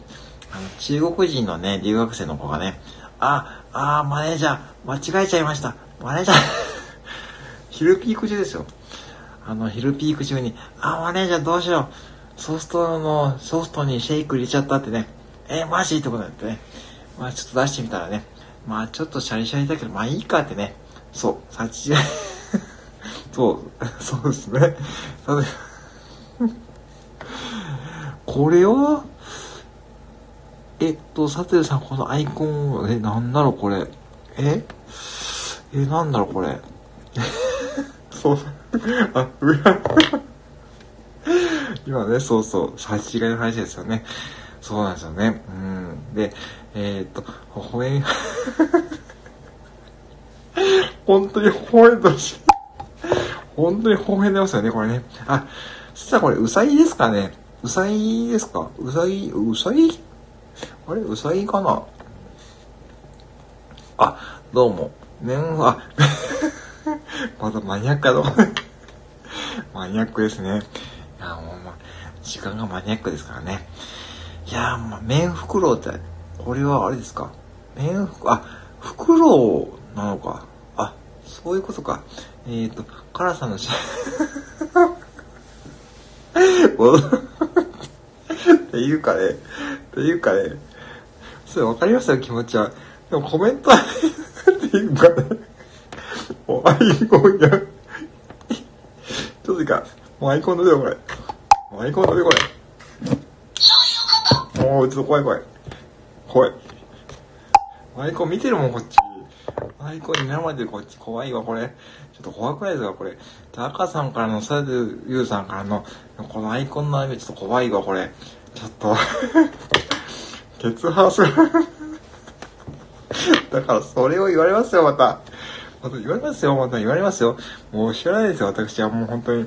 あの、中国人のね、留学生の子がね、あ、あ、マネージャー、間違えちゃいました。マネージャー 昼ピーク中ですよ。あの、昼ピーク中に、あ、マネージャーどうしよう。ソフトの、ソフトにシェイク入れちゃったってね。えー、マジってことになってね。まあちょっと出してみたらね。まあちょっとシャリシャリだけど、まあいいかってね。そう、さち、そう、そうですね。これは、えっと、サテルさん、このアイコン、え、なんだろ、これ。え？え、なんだろ、これ。そう、あ、裏。今ね、そうそう、差し違いの話ですよね。そうなんですよね。うん。で、えー、っと、微笑み、本当に微笑んでほし。本当に微笑んでますよね、これね。あ、そしたらこれ、うさぎですかね。うさぎですか？うさぎ、うさぎ？あれ？うさぎかな？あ、どうも。ねん、あ、まだマニアックだ マニアックですね。いや、もう、ま時間がマニアックですからね。いやまあ、麺フクロウって、これはあれですか？麺ふ、あ、フクロウなのか。あ、そういうことか。えっ、ー、と、カラさのし、っていうかね、っていうかね、それ分かりましたよ、気持ちは。でもコメントっていうかね、もうアイコンや、ちょっといいか、もうアイコンの出よ、これ。もうアイコンの出これ。もうちょっと怖い怖い。怖い。アイコン見てるもん、こっち。アイコンに生でこっち怖いわ、これ。ちょっと怖くないですか、これ。赤さんからの、サデユーさんからの、このアイコンの目ちょっと怖いわ、これ。ちょっとケツハウスだからそれを言われますよ、また。また言われますよ、また言われますよ。もう知らないですよ、私はもう本当に。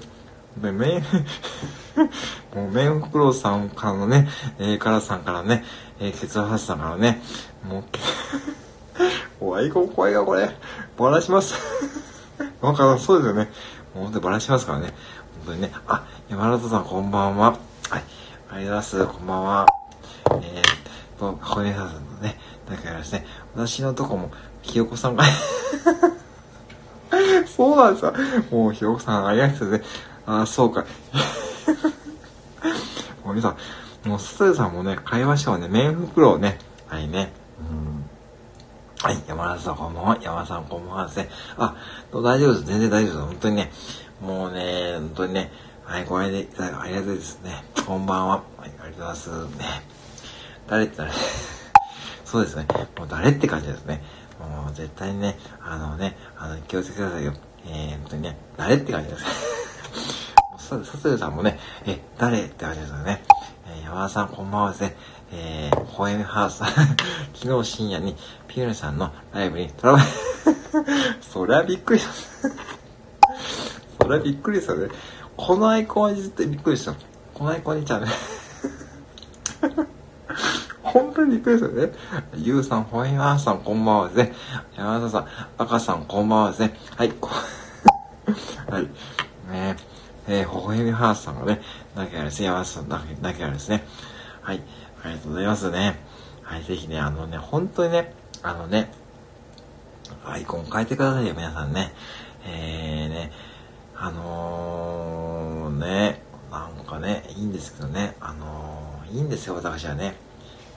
で、メイン もうメインフクロウさんからのね、えー、カラさんからね、えー、ケツハウスさんからね、もう、もうアイコン怖いわ、これ。バラします。わかる、そうですよね。もう本当にバラしますからね。本当にね。あ、山田さんこんばんは。はい。ありがとうございます。こんばんは。えー、と、箱根さんのね、だからですね、私のとこも、ひよこさんが そうなんですよ。もうひよこさんありがとうね。ああ、そうか。もう皆さん、もうステさんもね、会話してもね、面袋をね、はいね。うんはい、山田さんこんばんは。山田さんこんばんはですね。あ、大丈夫です。全然大丈夫です。本当にね、もうね、本当にね、はい、ご覧いただきありがとうですね。こんばんは。はい、ありがとうございます。ね。誰って誰 そうですね。もう誰って感じですね。もう絶対にね、あのね、あの、気をつけてくださいよ。えー、本当にね、誰って感じです。さ、さつさんもね、え、誰って感じですよね。えー、山田さんこんばんはですね。えー、ホエミハウスさん昨日深夜にピュールさんのライブにトラブル そりゃびっくりした。そりゃびっくりしたね。このアイコンはずっとびっくりした。このアイコンにちゃうね。本当にびっくりですよね。ゆうさん、ホイマーさん、こんばんはですね。山田さん、赤さん、こんばんはです ね。はい。はい。ねえー、ほほえみハースさんがね、なきゃですね、山田さん、なきゃですね。はい。ありがとうございますね。はい。ぜひね、あのね、本当にね、あのね、アイコン変えてくださいよ、皆さんね。えーね、あのー、ね、なんかね、いいんですけどね、あのー、いいんですよ、私はね。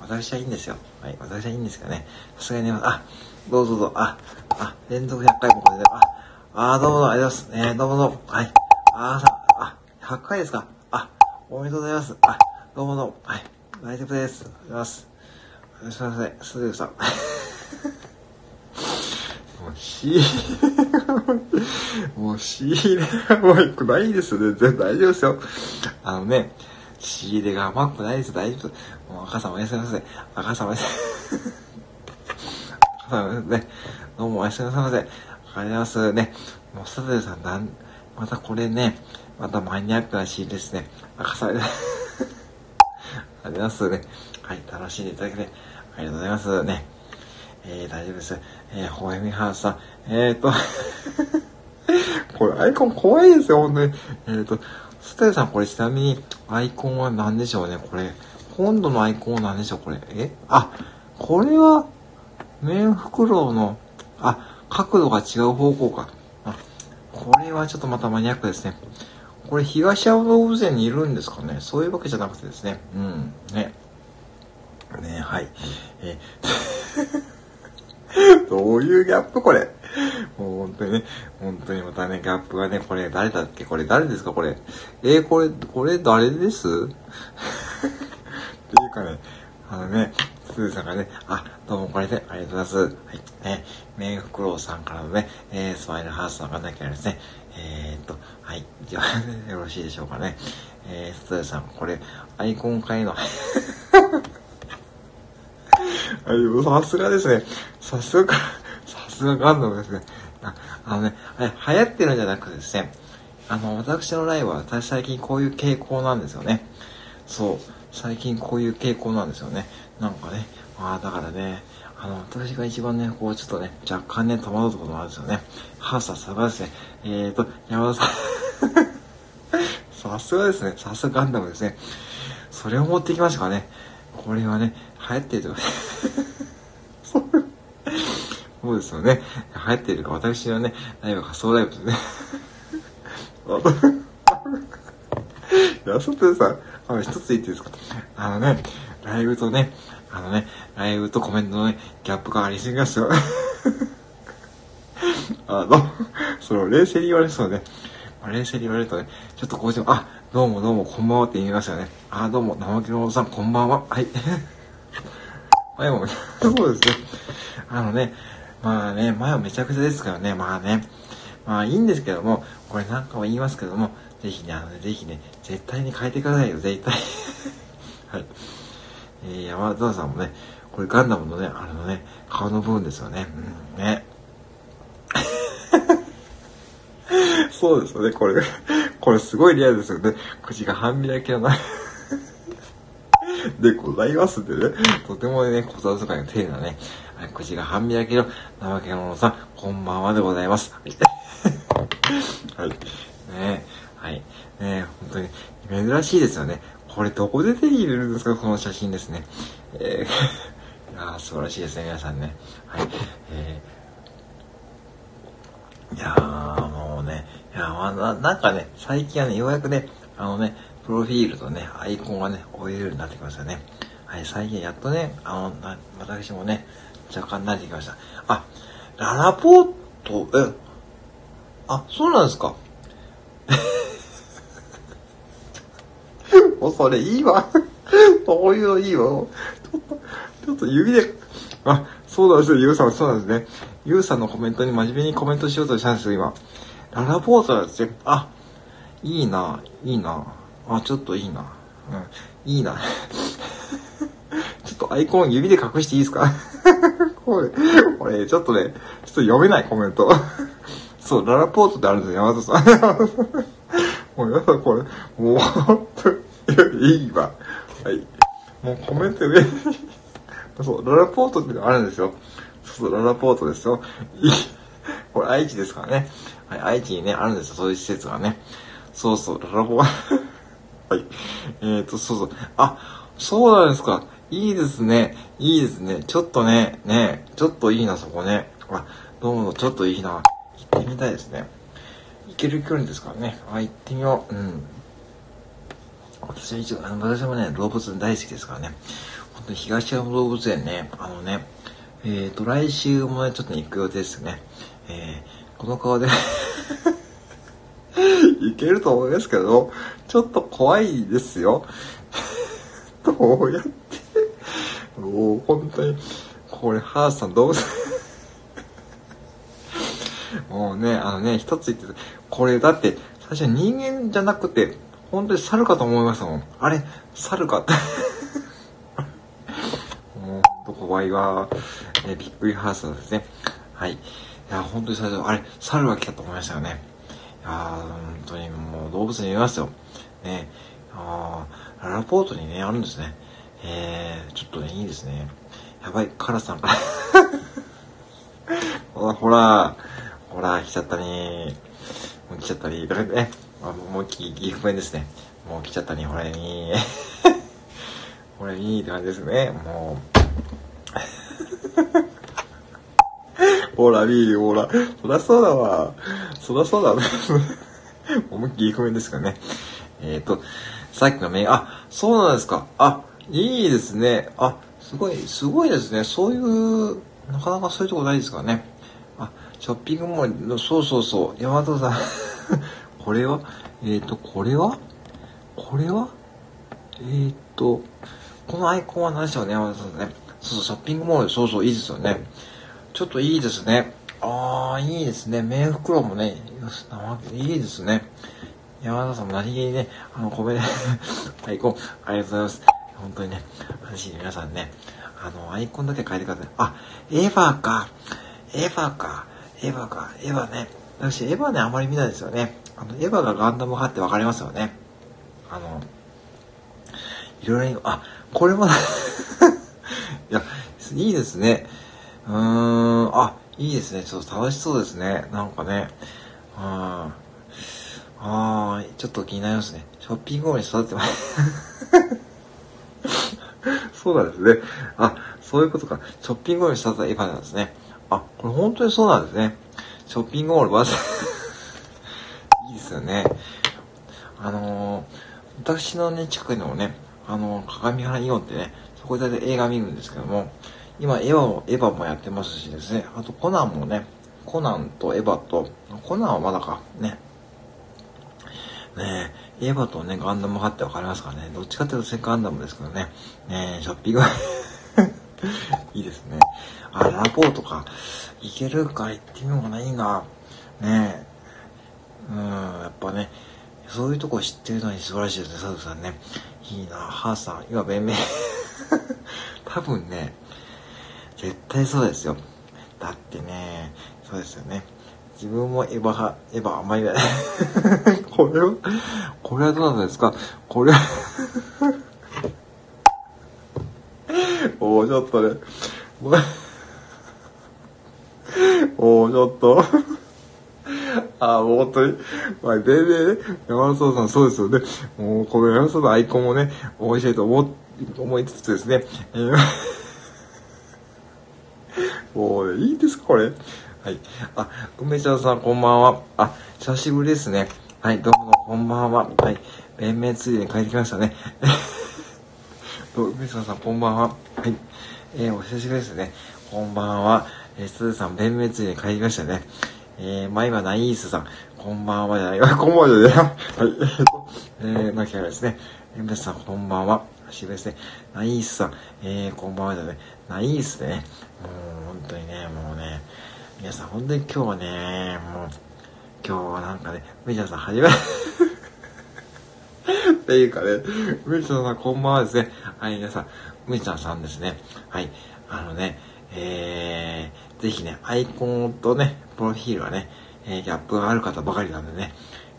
私はいいんですよ。はい、私はいいんですかね。さすがにね、あ、どうぞどうぞ、あ、あ、連続100回もこれで、あ、あ、どうもどうも、ありがとうございます。えー、どうもどうも、はい。あ、さ、あ、100回ですか。あ、おめでとうございます。あ、どうもどうも、はい。大丈夫です。ありがとうございます。お願いします。すぐさん。もう、仕入れもう仕入れがもうないですよね。全然大丈夫ですよ。あのね、仕入れが甘くないです。大丈夫です。もう赤さんおやすみなさい。赤さんおやすみ。赤さんおやすみね。どうもおやすみなさいませ。ありがとうございますね。もう、サトルさん、なん、またこれね、またマニアックなシーンですね。赤さん、ありますね。はい、楽しんでいただけて、ありがとうございますね。えー、大丈夫です。えー、ほえみはさん、えーと これアイコン怖いですよ、ほんとに。えーと、スタイさん、これちなみに、アイコンは何でしょうね、これ。今度のアイコンは何でしょう、これ。え？あ、これは、面袋の、あ、角度が違う方向か。あ、これはちょっとまたマニアックですね。これ東山動物園にいるんですかね？そういうわけじゃなくてですね。うん。ね。ねはい。え どういうギャップこれ？もう本当にね、本当にまたね、ギャップがね、これ誰だっけ？これ誰ですか？これ。えー、これ、これ誰です？っていうかね、あのね、すずさんがね、あ、どうもこれでありがとうございます。はい。ね、メイフクロウさんからのね、えー、スマイルハウスさんがなきゃですね、えー、っと、はい。じゃあ、よろしいでしょうかね。えー、すずさん、これ、アイコン変えの、さすがですね。さすが、さすがガンダムですね。ああのね、あれ、流行ってるんじゃなくてですね、あの、私のライブは私最近こういう傾向なんですよね。そう。最近こういう傾向なんですよね。なんかね、まあだからね、あの、私が一番ね、こうちょっとね、若干ね、戸惑うところもあるんですよね。はあ、さすがですね。えーと、山田さん さすがですね。さすがガンダムですね。それを持ってきましたかね。これはね、流行ってると そうですよね。流行っているか、私はね、ライブ仮想ライブですね。いや、外でさ、あの、一つ言っていいですか？あのね、ライブとね、あのね、ライブとコメントのね、ギャップがありすぎますよ。あの、その、冷静に言われそうね。冷静に言われるとね、ちょっとこうしても、あ、どうもどうも、こんばんはって言いましたよね。あ、どうも、生木のおさん、こんばんは。はい。はい、もう、そうですね。あのね、まあね、前はめちゃくちゃですからね、まあね。まあいいんですけども、これなんかも言いますけども、ぜひね、あのね、ぜひね、絶対に変えてくださいよ、絶対。はい。えー、山田さんもね、これガンダムのね、あのね、顔の部分ですよね。うん、ね。そうですよね、これ。これすごいリアルですよね。口が半開きのな。でございますんでね。とてもね、小沢使いの丁寧なね、口が半開きの怠け者さん、こんばんはでございます。はい。ね はい。ね本当に珍しいですよね。これどこで手に入れるんですか？この写真ですね。えー、いや素晴らしいですね、皆さんね。はい。えー、いやー、もうね、いやまあな、なんかね、最近はね、ようやくね、あのね、プロフィールとね、アイコンがね、追えるようになってきましたね。はい、最近やっとね、あの、私もね、若干慣れてきました。あ、ララポート、え、あ、そうなんですか？もうそれいいわ。そういうのいいわ。ちょっと、ちょっと指で、あ、そうなんですよ、ゆうさん、そうなんですね。ゆうさんのコメントに真面目にコメントしようとしたんですよ、今。ララポートなんですよ。あ、いいな、いいな。あ、ちょっといいな。うん、いいな。ちょっとアイコン指で隠していいですか？これ、これ、ちょっとね、ちょっと読めないコメント。そう、ララポートってあるんですよ、山田さん。もうやだ、これ、もう、いいわ。はい。もうコメント上に そう、ララポートってのあるんですよ。そうそう、ララポートですよ。いい。これ愛知ですからね。はい、愛知にね、あるんですよ、そういう施設がね。そうそう、ララポート はい。えーと、そうそう。あ、そうなんですか。いいですね。いいですね。ちょっとね、ね、ちょっといいな、そこね。あ、どうも、ちょっといいな。行ってみたいですね。行ける距離ですからね。あ、行ってみよう。うん。私は一応、あの、私もね、動物大好きですからね。本当に東山動物園ね、あのね、えっ、ー、と、来週もね、ちょっと、ね、行く予定ですね。えー、この顔で いけると思いますけど、ちょっと怖いですよ。どうやってもう本当に、これ、ハースさんどう もうね、あのね、一つ言ってたこれだって、最初人間じゃなくて、本当に猿かと思いましたもん。あれ、猿かって。もう、ほんと怖いわ。えびっくりハースですね。はい。いや、本当に最初、あれ、猿が来たと思いましたよね。いや本当にもう動物に見ますよ。ね。あララポートにね、あるんですね。えー、ちょっとね、いいですね。やばい、カラさんからほら、ほら、ほら、来ちゃったねもう来ちゃったね。だからね、あもう岐阜弁ですね。もう来ちゃったね、ほらに ほらにって感じですね。もうほら、みー、ほら。そらそうだわ。そらそうだね。思いっきり岐阜弁ですかね。えっ、ー、と、さっきのメール、あ、そうなんですか。あ、いいですね。あ、すごい、すごいですね。そういう、なかなかそういうとこないですからね。あ、ショッピングモール、そうそうそう。山田さん これは？えっ、ー、と、これは？これは？えっ、ー、と、このアイコンは何でしょうね、山田さんね。そうそう、ショッピングモール、そうそう、いいですよね。ちょっといいですね。ああ、いいですね。メ袋もね、いいですね。山田さんも何気にね、あの、コメント、アイコン、ありがとうございます。本当にね、私皆さんね、あの、アイコンだけ変えてください。あ、エヴァか。エヴァか。エヴァか。エヴァね。私、エヴァね、あまり見ないですよね。あの、エヴァがガンダム派ってわかりますよね。あの、いろいろ、あ、これも いや、いいですね。うーん、あ、いいですね。ちょっと楽しそうですね。なんかね。うん。ああ、ちょっと気になりますね。ショッピングモールに育ってます。そうなんですね。あ、そういうことか。ショッピングモールに育ったエヴァなんですね。あ、これ本当にそうなんですね。ショッピングモールまずですよね。あのー、私のね、近くにもね、あのー、鏡原イオンってね、そこで映画見るんですけども、今、エヴァも、エヴァもやってますしですね、あとコナンもね、コナンとエヴァと、コナンはまだか、ね。ねエヴァとね、ガンダム派ってわかりますかね。どっちかっていうとセガンダムですけどね。ねショッピング いいですね。あ、ラポートか。いけるか行ってみようかな。いいな。ねうん、やっぱね、そういうとこ知ってるのに素晴らしいですね、佐藤さんね。いいな、ハーさん。今、弁明。多分ね、絶対そうですよ。だってね、そうですよね。自分もエヴァ派、エヴァ甘いね。これは、これはどうなんですか？これは おー、ちょっとね。おー、ちょっと。あ、もう本当に。まあ、全然ね、山田さんそうですよね。もう、この山田さんのアイコンもね、面白いと思、思いつつですね。えー、もう、ね、いいですか、これ？はい。あ、梅ちゃんさん、こんばんは。あ、久しぶりですね。はい、どうも、こんばんは。はい。弁明ついでに帰ってきましたね。と、みそさん、こんばんは。はい。えー、お久しぶりですね。こんばんは。えー、すずさん、弁滅に帰りましたね。えー、まあ今、ナイースさん、こんばんはじゃない。こんばんはじゃない。はい。えーと、えー、なきゃですね。え、皆さん、こんばんは。久しぶりですね。ナイースさん、えー、こんばんはじゃない。ナイースでね。もう、本当にね、もうね、皆さん、本当に今日はね、もう、今日はなんかね、メジャーさん、はじめ、っていうかね、メジャーさん、こんばんはですね。はい、皆さん、メジャーさんですね。はい、あのね、えー、ぜひね、アイコンとね、プロフィールはね、えー、ギャップがある方ばかりなんでね、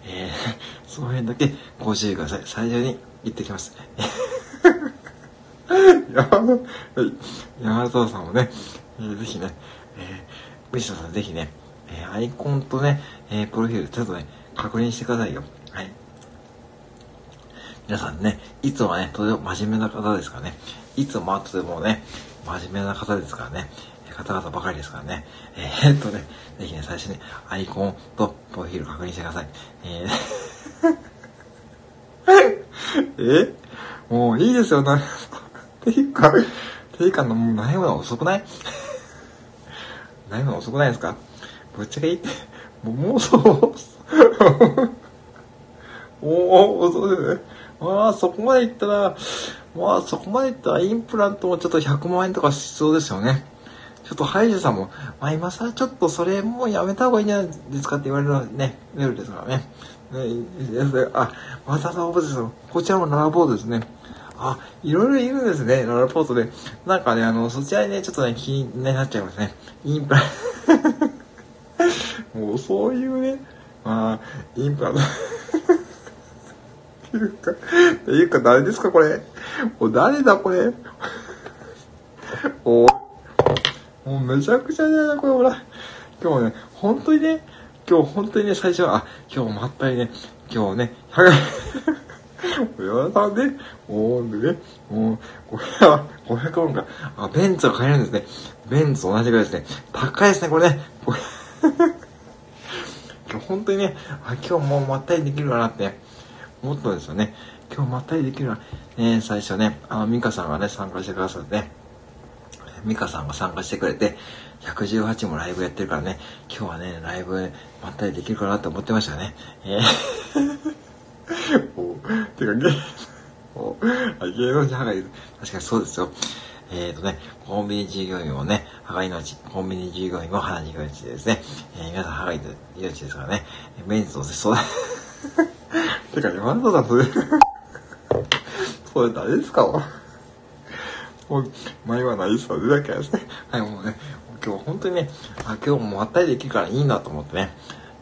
えー、その辺だけご注意ください。最初に言ってきます。山田さんもね、えー、ぜひね、えー、藤田さんぜひね、えー、アイコンとね、えー、プロフィールちょっとね、確認してくださいよ。はい。皆さんね、いつもはね、とても真面目な方ですからね、いつもはとてもね、真面目な方ですからね、方々ばかりですからね。えー、っとね、ぜひね、最初にアイコンとプロフィール確認してください。えー、えもういいですよ、な、っていうか、ていうか、もう悩むの遅くない？悩むの遅くないですか？ぶっちゃけいいって、もう、もうそう、おお、そうですね。まあ、そこまでいったら、まあ、そこまでいったらインプラントもちょっと100万円とか必要ですよね。ちょっとハイジさんも、まあ今さ、ちょっとそれもうやめた方がいいんじゃないですかって言われるのね、メールですからね。ねあ、またララポートですよ。こちらもララポートですね。あ、いろいろいるんですね、ララポートで。なんかね、あの、そちらにね、ちょっとね、気になっちゃいますね。インプラ、もうそういうね、まあ、インプラント っていうか、っていうか誰ですか、これ。もう誰だ、これ。おもうめちゃくちゃだな、これほら。今日ね、本当にね、今日本当にね、最初は、あ、今日まったりね、今日ね、100、山田さんね、もうね、もう、これは500万か。あ、ベンツが買えるんですね。ベンツ同じぐらいですね。高いですね、これね。こ れ今日本当にね、あ、今日もうまったりできるかなって、思ったんですよね。今日まったりできるな。ね、最初ね、あの、ミカさんがね、参加してくださってね、ミカさんが参加してくれて、118もライブやってるからね、今日はね、ライブまったりできるかなと思ってましたね。えー おてか、芸、お芸能人歯がいる。確かにそうですよ。えっ、ー、とね、コンビニ従業員もね、歯が命、コンビニ従業員も歯が命ですね。えー、皆さん歯が命ですからね、メンズとそうだ。てか、山田さん、それそれ誰ですか？もう、前はないですよね。だけですね。はい、もうね、今日本当にね、あ今日もまったりできるからいいなと思ってね。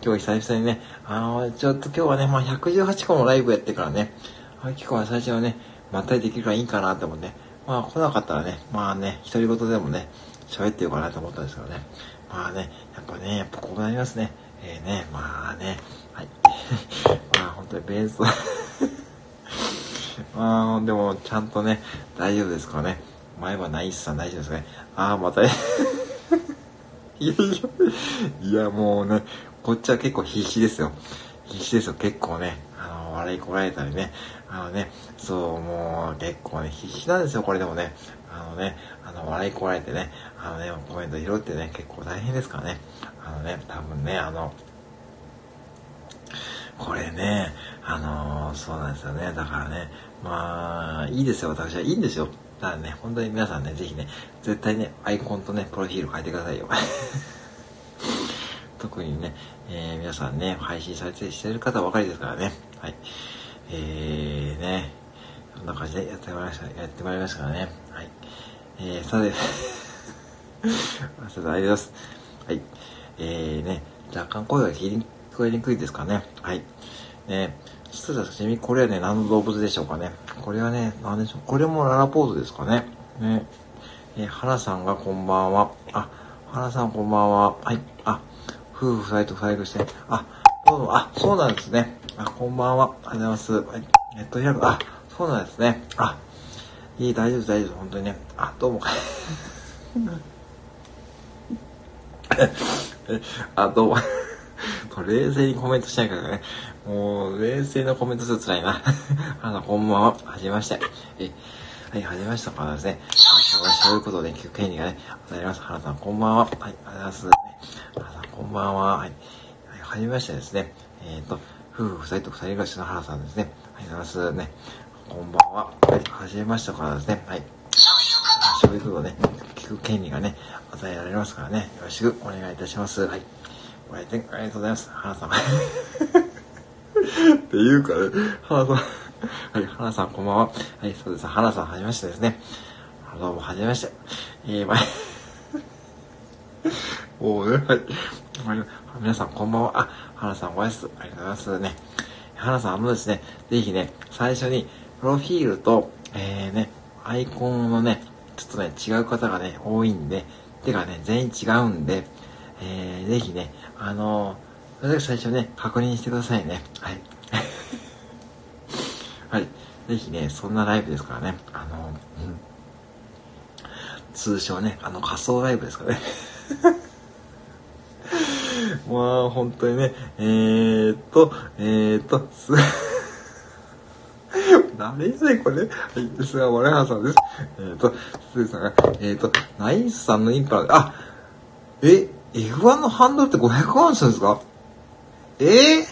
今日久々にね、あの、ちょっと今日はね、まあ、118個もライブやってからね、あ今日は最初はね、まったりできるからいいかなと思って、ね、まあ来なかったらね、まあね、独り言でもね、喋ってようかなと思ったんですけどね。まあね、やっぱね、やっぱこうなりますね。えー、ね、まあね、はい。まあ本当にベース まあでもちゃんとね、大丈夫ですからね。前はナイスさん大丈夫ですね。ああ、また、いやいや、いやもうね、こっちは結構必死ですよ。必死ですよ。結構ね、あの、笑いこられたりね。あのね、そう、もう結構ね、必死なんですよ、これでもね。あのね、あの、笑いこられてね、あのね、コメント拾ってね、結構大変ですからね。あのね、多分ね、あの、これね、あのー、そうなんですよね。だからね、まあ、いいですよ、私はいいんですよ。だからね、本当に皆さんね、ぜひね、絶対ね、アイコンとね、プロフィール変えてくださいよ。特にね、えー、皆さんね、配信されてしてる方ばかりですからね。はい。えー、ね、そんな感じでやってまいりました、やってまいりましたからね。はい。えー、さて、さて、ありがとうございます。はい。えー、ね、若干声が聞こえにくいですかね。はい。ね、失礼しみ、これはね、何の動物でしょうかね。これはね、何でしょう。これもララポーズですかね。ね。え、花さんがこんばんは。あ、花さんこんばんは。はい。あ、夫婦二人と二人して。あ、どうも、あ、そうなんですね。あ、こんばんは。ありがとうございます。はい。ネット開く。あ、そうなんですね。あ、いい、大丈夫、大丈夫。本当にね。あ、どうも。あ、どうも。冷静にコメントしないからね。もう、冷静なコメントすると辛いな。あの、こんばんは。はじめまして。え、はい、始めましたからですね、今日は喋ることで聞く権利がね、与えられます。原さん、こんばんは。はい、ありがとうございます。原さん、こんばんは。はい、はい、始めましてですね、えっ、ー、と、夫婦二人と二人暮らしの原さんですね。はい、ありがとうございますね。こんばんは。はい、始めましたからですね、はい。喋ることね、聞く権利がね、与えられますからね、よろしくお願いいたします。はい。ご来店ありがとうございます。原さん。っていうかね、原さん。はい、花さんこんばんは。はい、そうです。花さんはじめましてですね。どうもはじめまして。えー、まお うね、はい。皆さんこんばんは。あ、花さんご挨拶ありがとうございますね。花さん、あのですね、ぜひね、最初に、プロフィールと、えーね、アイコンのね、ちょっとね、違う方がね、多いんで、てかね、全員違うんで、えー、ぜひね、あのー、それだけ最初ね、確認してくださいね。はい。はい。ぜひね、そんなライブですからね、あの、うん、通称ね、あの仮想ライブですからね。まあ、本当にね、えー、っと、えー、っと、す、誰やね、これ。はい、すが、我原さんです。えー、っと、すずさんが、えー、っと、ナイスさんのインパラ、あ、え、F1 のハンドルって500ワンするんですか？え？ー、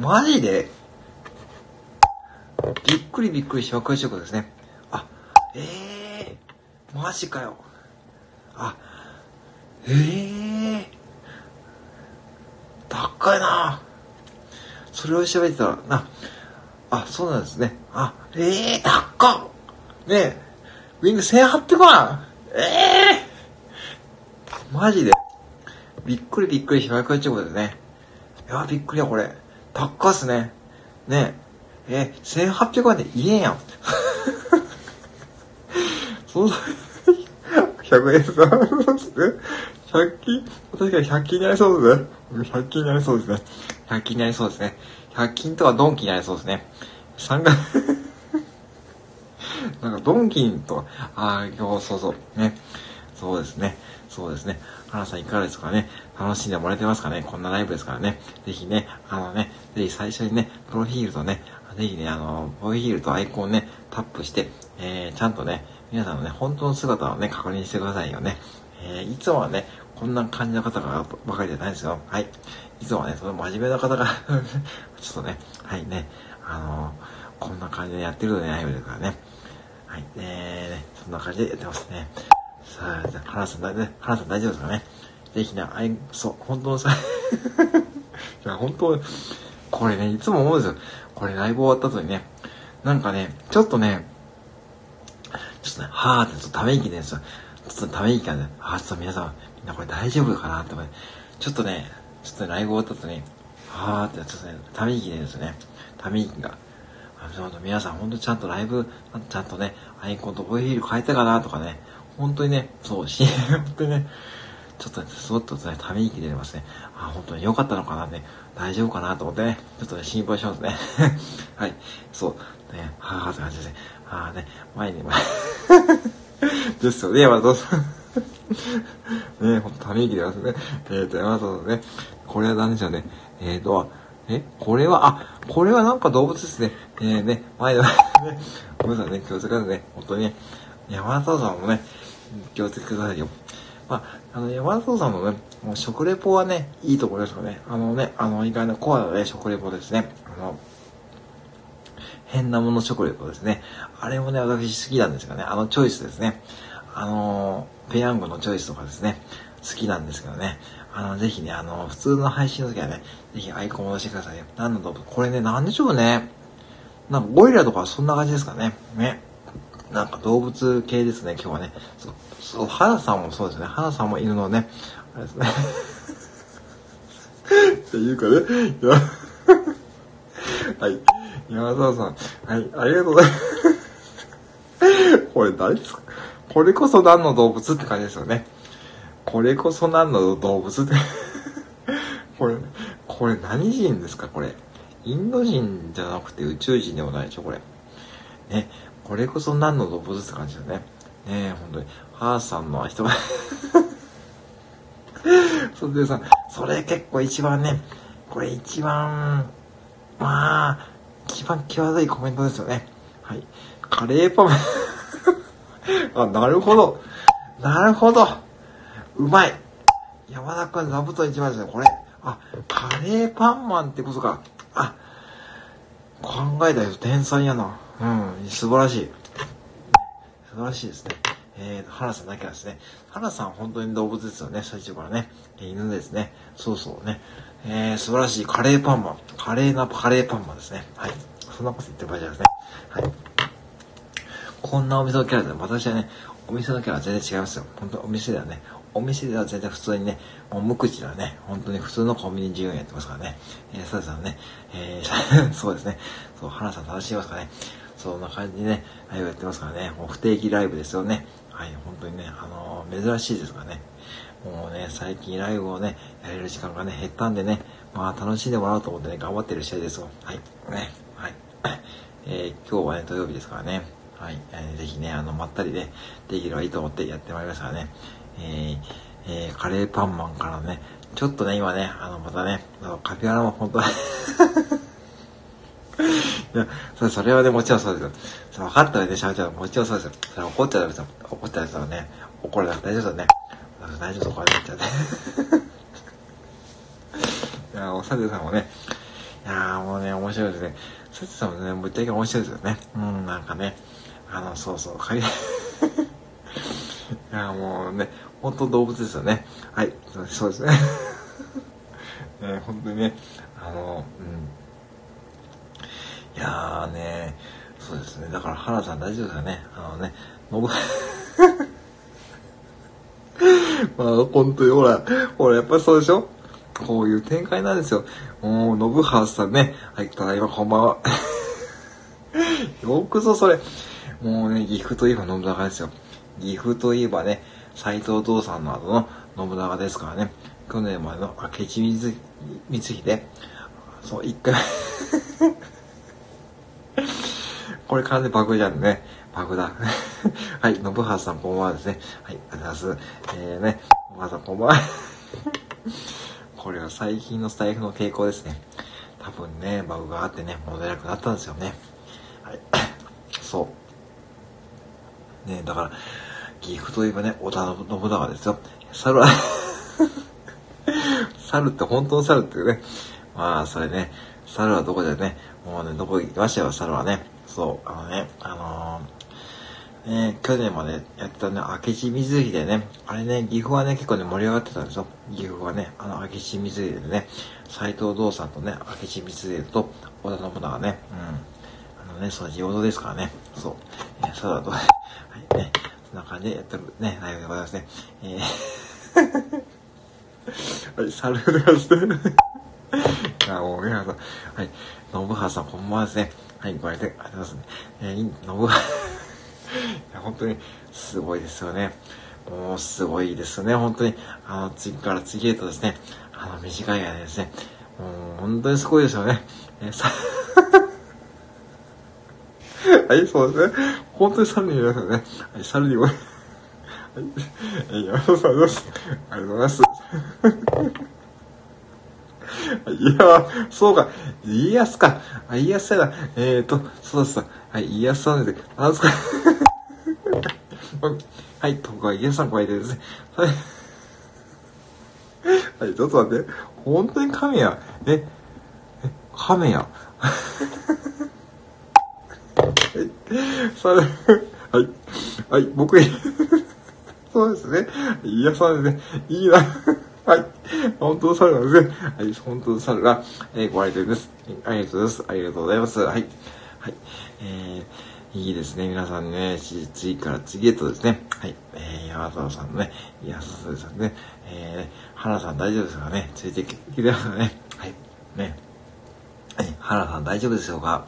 マジで？びっくりびっくり紹介してことですね。あ、ええー、マジかよ。あ、ええー、高いな。それを調べてたら、な、あ、そうなんですね。あ、ええー、高っねえ、ウィング1800万ええー、マジで？びっくりびっくり紹介してことですね。いや、びっくりや、これ。高っすね。ねえ。え、1800万で言えんやん。そんな、100円さ、そうですね。100均、確かに100均になりそうですね。100均になりそうですね。100均になりそうですね。100均とかドンキになりそうですね。3月 なんかドンキンと、ああ、今日、そうそう、ね。そうですね。そうですね。花さんいかがですかね？楽しんでもらえてますかね？こんなライブですからね。ぜひね、あのね、ぜひ最初にね、プロフィールとね、ぜひね、あの、ボイヒールとアイコンね、タップして、えー、ちゃんとね、皆さんのね、本当の姿をね、確認してくださいよね。えー、いつもはね、こんな感じの方がばかりじゃないですよ。はい。いつもはね、その真面目な方が ちょっとね、はいね、あのー、こんな感じでやってるとね、ライブですからね。はい。えー、そんな感じでやってますね。さあ、じゃ、原さん、ね、原さん大丈夫ですかね。ぜひね、あい、そう、本当のさ、いや、本当、これね、いつも思うんですよ。これライブ終わった後にね、なんかね、ちょっとね、ちょっとね、はーってちょっとため息でですよ。ちょっとため息がね、あ、ちょっと皆さん、みんなこれ大丈夫かなって思って、ちょっとね、ちょっと、ね、ライブ終わった後に、はーってちょっとね、ため息でですね、ため息が、あの、皆さんほんとちゃんとライブ、ちゃんとね、アイコンとボイヒール変えたかなとかね、本当にね、そう、し、本当にね、ちょっとね、すごっとね、ため息出てますね。あ、本当に良かったのかなね。大丈夫かなと思ってね、ちょっとね、心配しますね。はい。そう。ね、はぁ、って感じですね。はぁね、前に前 ですよね、山田さん。ね、ほんと、ため息出ますね。えーと、山田さんね、これは何でしょうね。えーと、え、これは、あ、これはなんか動物ですね。えーね、前はね、ごめんなさいね、気をつけてね、本当にね、山田さんもね、気をつけてくださいよ。まあ、あの、山田さんのね、もう食レポはね、いいところですよね。あのね、あの、意外なコアなね、食レポですね。あの、変なもの食レポですね。あれもね、私好きなんですよね。あのチョイスですね。あの、ペヤングのチョイスとかですね。好きなんですけどね。あの、ぜひね、あの、普通の配信の時はね、ぜひアイコンを押してくださいよ。何の動物これね、なんでしょうね。なんかゴリラとかそんな感じですかね。ね。なんか動物系ですね、今日はね。そう、そう、花さんもそうですね。花さんも犬のね、あれですね。っていうかね、いや、はい。山沢さん、はい、ありがとうございます。これ誰ですかこれこそ何の動物って感じですよね。これこそ何の動物ってこれ、これ何人ですかこれ。インド人じゃなくて宇宙人でもないでしょこれ。ね。これこそ何の動物って感じだよね。ねえ、本当に。母さんの人がそれでさ、それ結構一番ね、これ一番、まあ、一番際どいコメントですよね。はい。カレーパン あ、なるほど。なるほど。うまい。山田君、座布団一枚ですね。これ。あ、カレーパンマンってことか。あ、考えた人天才やな。うん、素晴らしい。素晴らしいですね。えー、原さんだけはですね。原さん本当に動物ですよね。最初からね。犬ですね。そうそうね。えー、素晴らしいカレーパンマン。カレーなカレーパンマンですね。はい。そんなこと言ってる場合じゃないですね。はい。こんなお店のキャラで、私はね、お店のキャラは全然違いますよ。本当お店ではね、お店では全然普通にね、もう無口なね、本当に普通のコンビニ従業やってますからね。えー、サダさんね、えー、そうですね。そう、花さん楽しみますかね。そんな感じでね、ライブやってますからね、もう不定期ライブですよね。はい、本当にね、あのー、珍しいですからね。もうね、最近ライブをね、やれる時間がね、減ったんでね、まあ楽しんでもらおうと思ってね、頑張ってる試合ですよ。はい。ね、はい。えー、今日はね、土曜日ですからね。はい。えー、ぜひね、あの、まったりね、できればいいと思ってやってまいりましたからね。えー、えー、カレーパンマンからね、ちょっとね、今ね、あの、またね、カピバラも本当いや、それそれはね、もちろんそうですよ。分かったらね、喋っちゃうもちろんそうですよ。それ怒っちゃダメですよ。怒っちゃうらね、怒らなくて大丈夫だね。大丈夫そこはね、っちゃうね。いや、おさてさんもね、いやもうね、面白いですね。さてさんもね、ぶっちゃけ面白いですよね。うん、なんかね、あの、そうそう、かい、いや、もうね、本当動物ですよね。はい、そうです ね。ね本当にね、あの、うん。いやーね、そうですね。だから原さん大丈夫ですよね。あのね、のぶ、まあ、本当にほら、ほら、やっぱりそうでしょ？こういう展開なんですよ。もう、信原さんね。はい、ただいまこんばんは。よくぞそれ。もうね、岐阜といえば信長ですよ。岐阜といえばね、斎藤道さんの後の信長ですからね。去年までの明智光秀。そう、一回これ完全バグじゃんね。バグだ。はい、信原さんこんばんはですね。はい、ありがとうございます。えーね、信原さんこんばんは。これは最近のスタイフの傾向ですね。多分ね、バグがあってね、戻れなくなったんですよね。はい。そう。ね、だから、岐阜といえばね、織田信長ですよ。猿は 猿って本当の猿っていうね。まあ、それね、猿はどこでね、もうね、どこ行きましたよ、猿はね。そう、あのね、あのー、ね、去年までやったね、明智光秀ね、あれね、岐阜はね、結構ね、盛り上がってたんですよ。岐阜はね、あの、明智光秀でね、斎藤道さんとね、明智光秀と織田信長ね、うん。あのね、その地元ですからね、そう、えー、そうだと、はい、ね、そんな感じでやってるね、ライブでございますね。えー はい、サルでございます。あ、もう、皆さん、はい、信原さん、こんばんはですね。はい、ご来店ありがとうございますね。えー、信原、いや、本当に、すごいですよね。もう、すごいですね、本当に。あの、次から次へとですね、あの、短い間ですね、もう、本当にすごいですよね。えー、さ、はい、そうですね。本当に猿に言いますよね。はい、猿にも、はい、えー、山田さんです。ありがとうございます。いや、そうか。家康か。あ、家康だ。えーと、そうです。はい、家康さんです。なんですか。はい、とか、家康さんご相手ですね。はい。はい、ちょっと待って。本当に亀や。え、え、亀や。それ、はい。はい、僕、そうですね。いや、そうですね。いいな。はい。本当の猿なんですね。はい、本当の猿が、えー、ご来店です。ありがとうございます。ありがとうございます。はい。はい。えー、いいですね。皆さんね、次から次へとですね。はい。えー、山田さんのね、いや、そうですね。えー、原さん大丈夫ですかねついてきてますかね。はい。ね。はい。原さん大丈夫でしょうか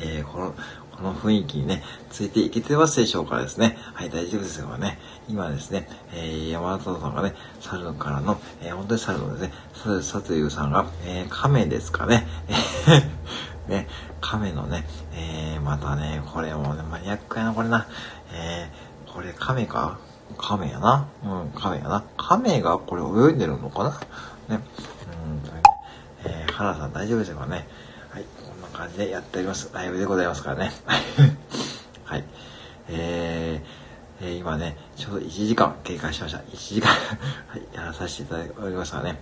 えー、この、この雰囲気にね、ついていけてますでしょうかですね。はい、大丈夫ですよね。今ですね、えー、山田さんがね、猿からの、えー、本当に猿のですね、猿、さというさんが、えー、亀ですかね。ね、亀のね、えー、またね、これもね、マニアックやな、これな。えー、これ亀か？亀やな。うん、亀やな。亀がこれ泳いでるのかな？ね。うん、えー、原さん大丈夫ですかね。感じでやっております。ライブでございますからね。はい。えー、えー、今ね、ちょうど1時間経過しました。1時間 はい、やらさせていただきましたがね。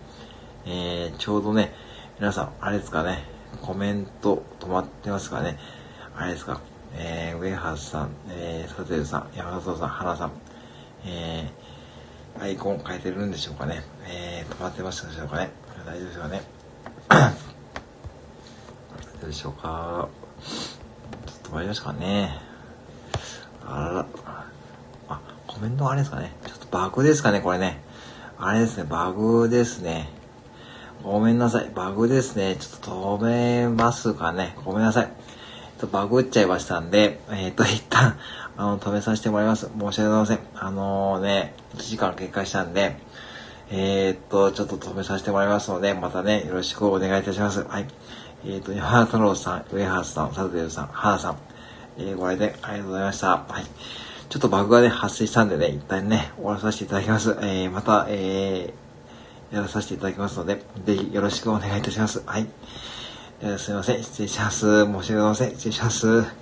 えー、ちょうどね、皆さん、あれですかね、コメント止まってますかね。あれですか、えー、ウェハースさん、えー、サテルさん、山里さん、花さん、えー、アイコン変えてるんでしょうかね。えー、止まってますでしょうかね。大丈夫ですかね。どうでしょうか。ちょっと止まりましたかね。あらら。あ、コメントあれですかね。ちょっとバグですかね、これね。あれですね、バグですね。ごめんなさい。バグですね。ちょっと止めますかね。ごめんなさい。ちょっとバグっちゃいましたんで、えっ、ー、と、一旦、あの、止めさせてもらいます。申し訳ございません。あのー、ね、1時間経過したんで、えっ、ー、と、ちょっと止めさせてもらいますので、またね、よろしくお願いいたします。はい。えっ、と、山田太郎さん、上原さん、佐藤さん、原さん、えー、ご来店ありがとうございました。はい。ちょっとバグがね、発生したんでね、一旦ね、終わらさせていただきます。えー、また、えー、やらさせていただきますので、ぜひよろしくお願いいたします。はい。えー、すいません。失礼します。申し訳ございません。失礼します。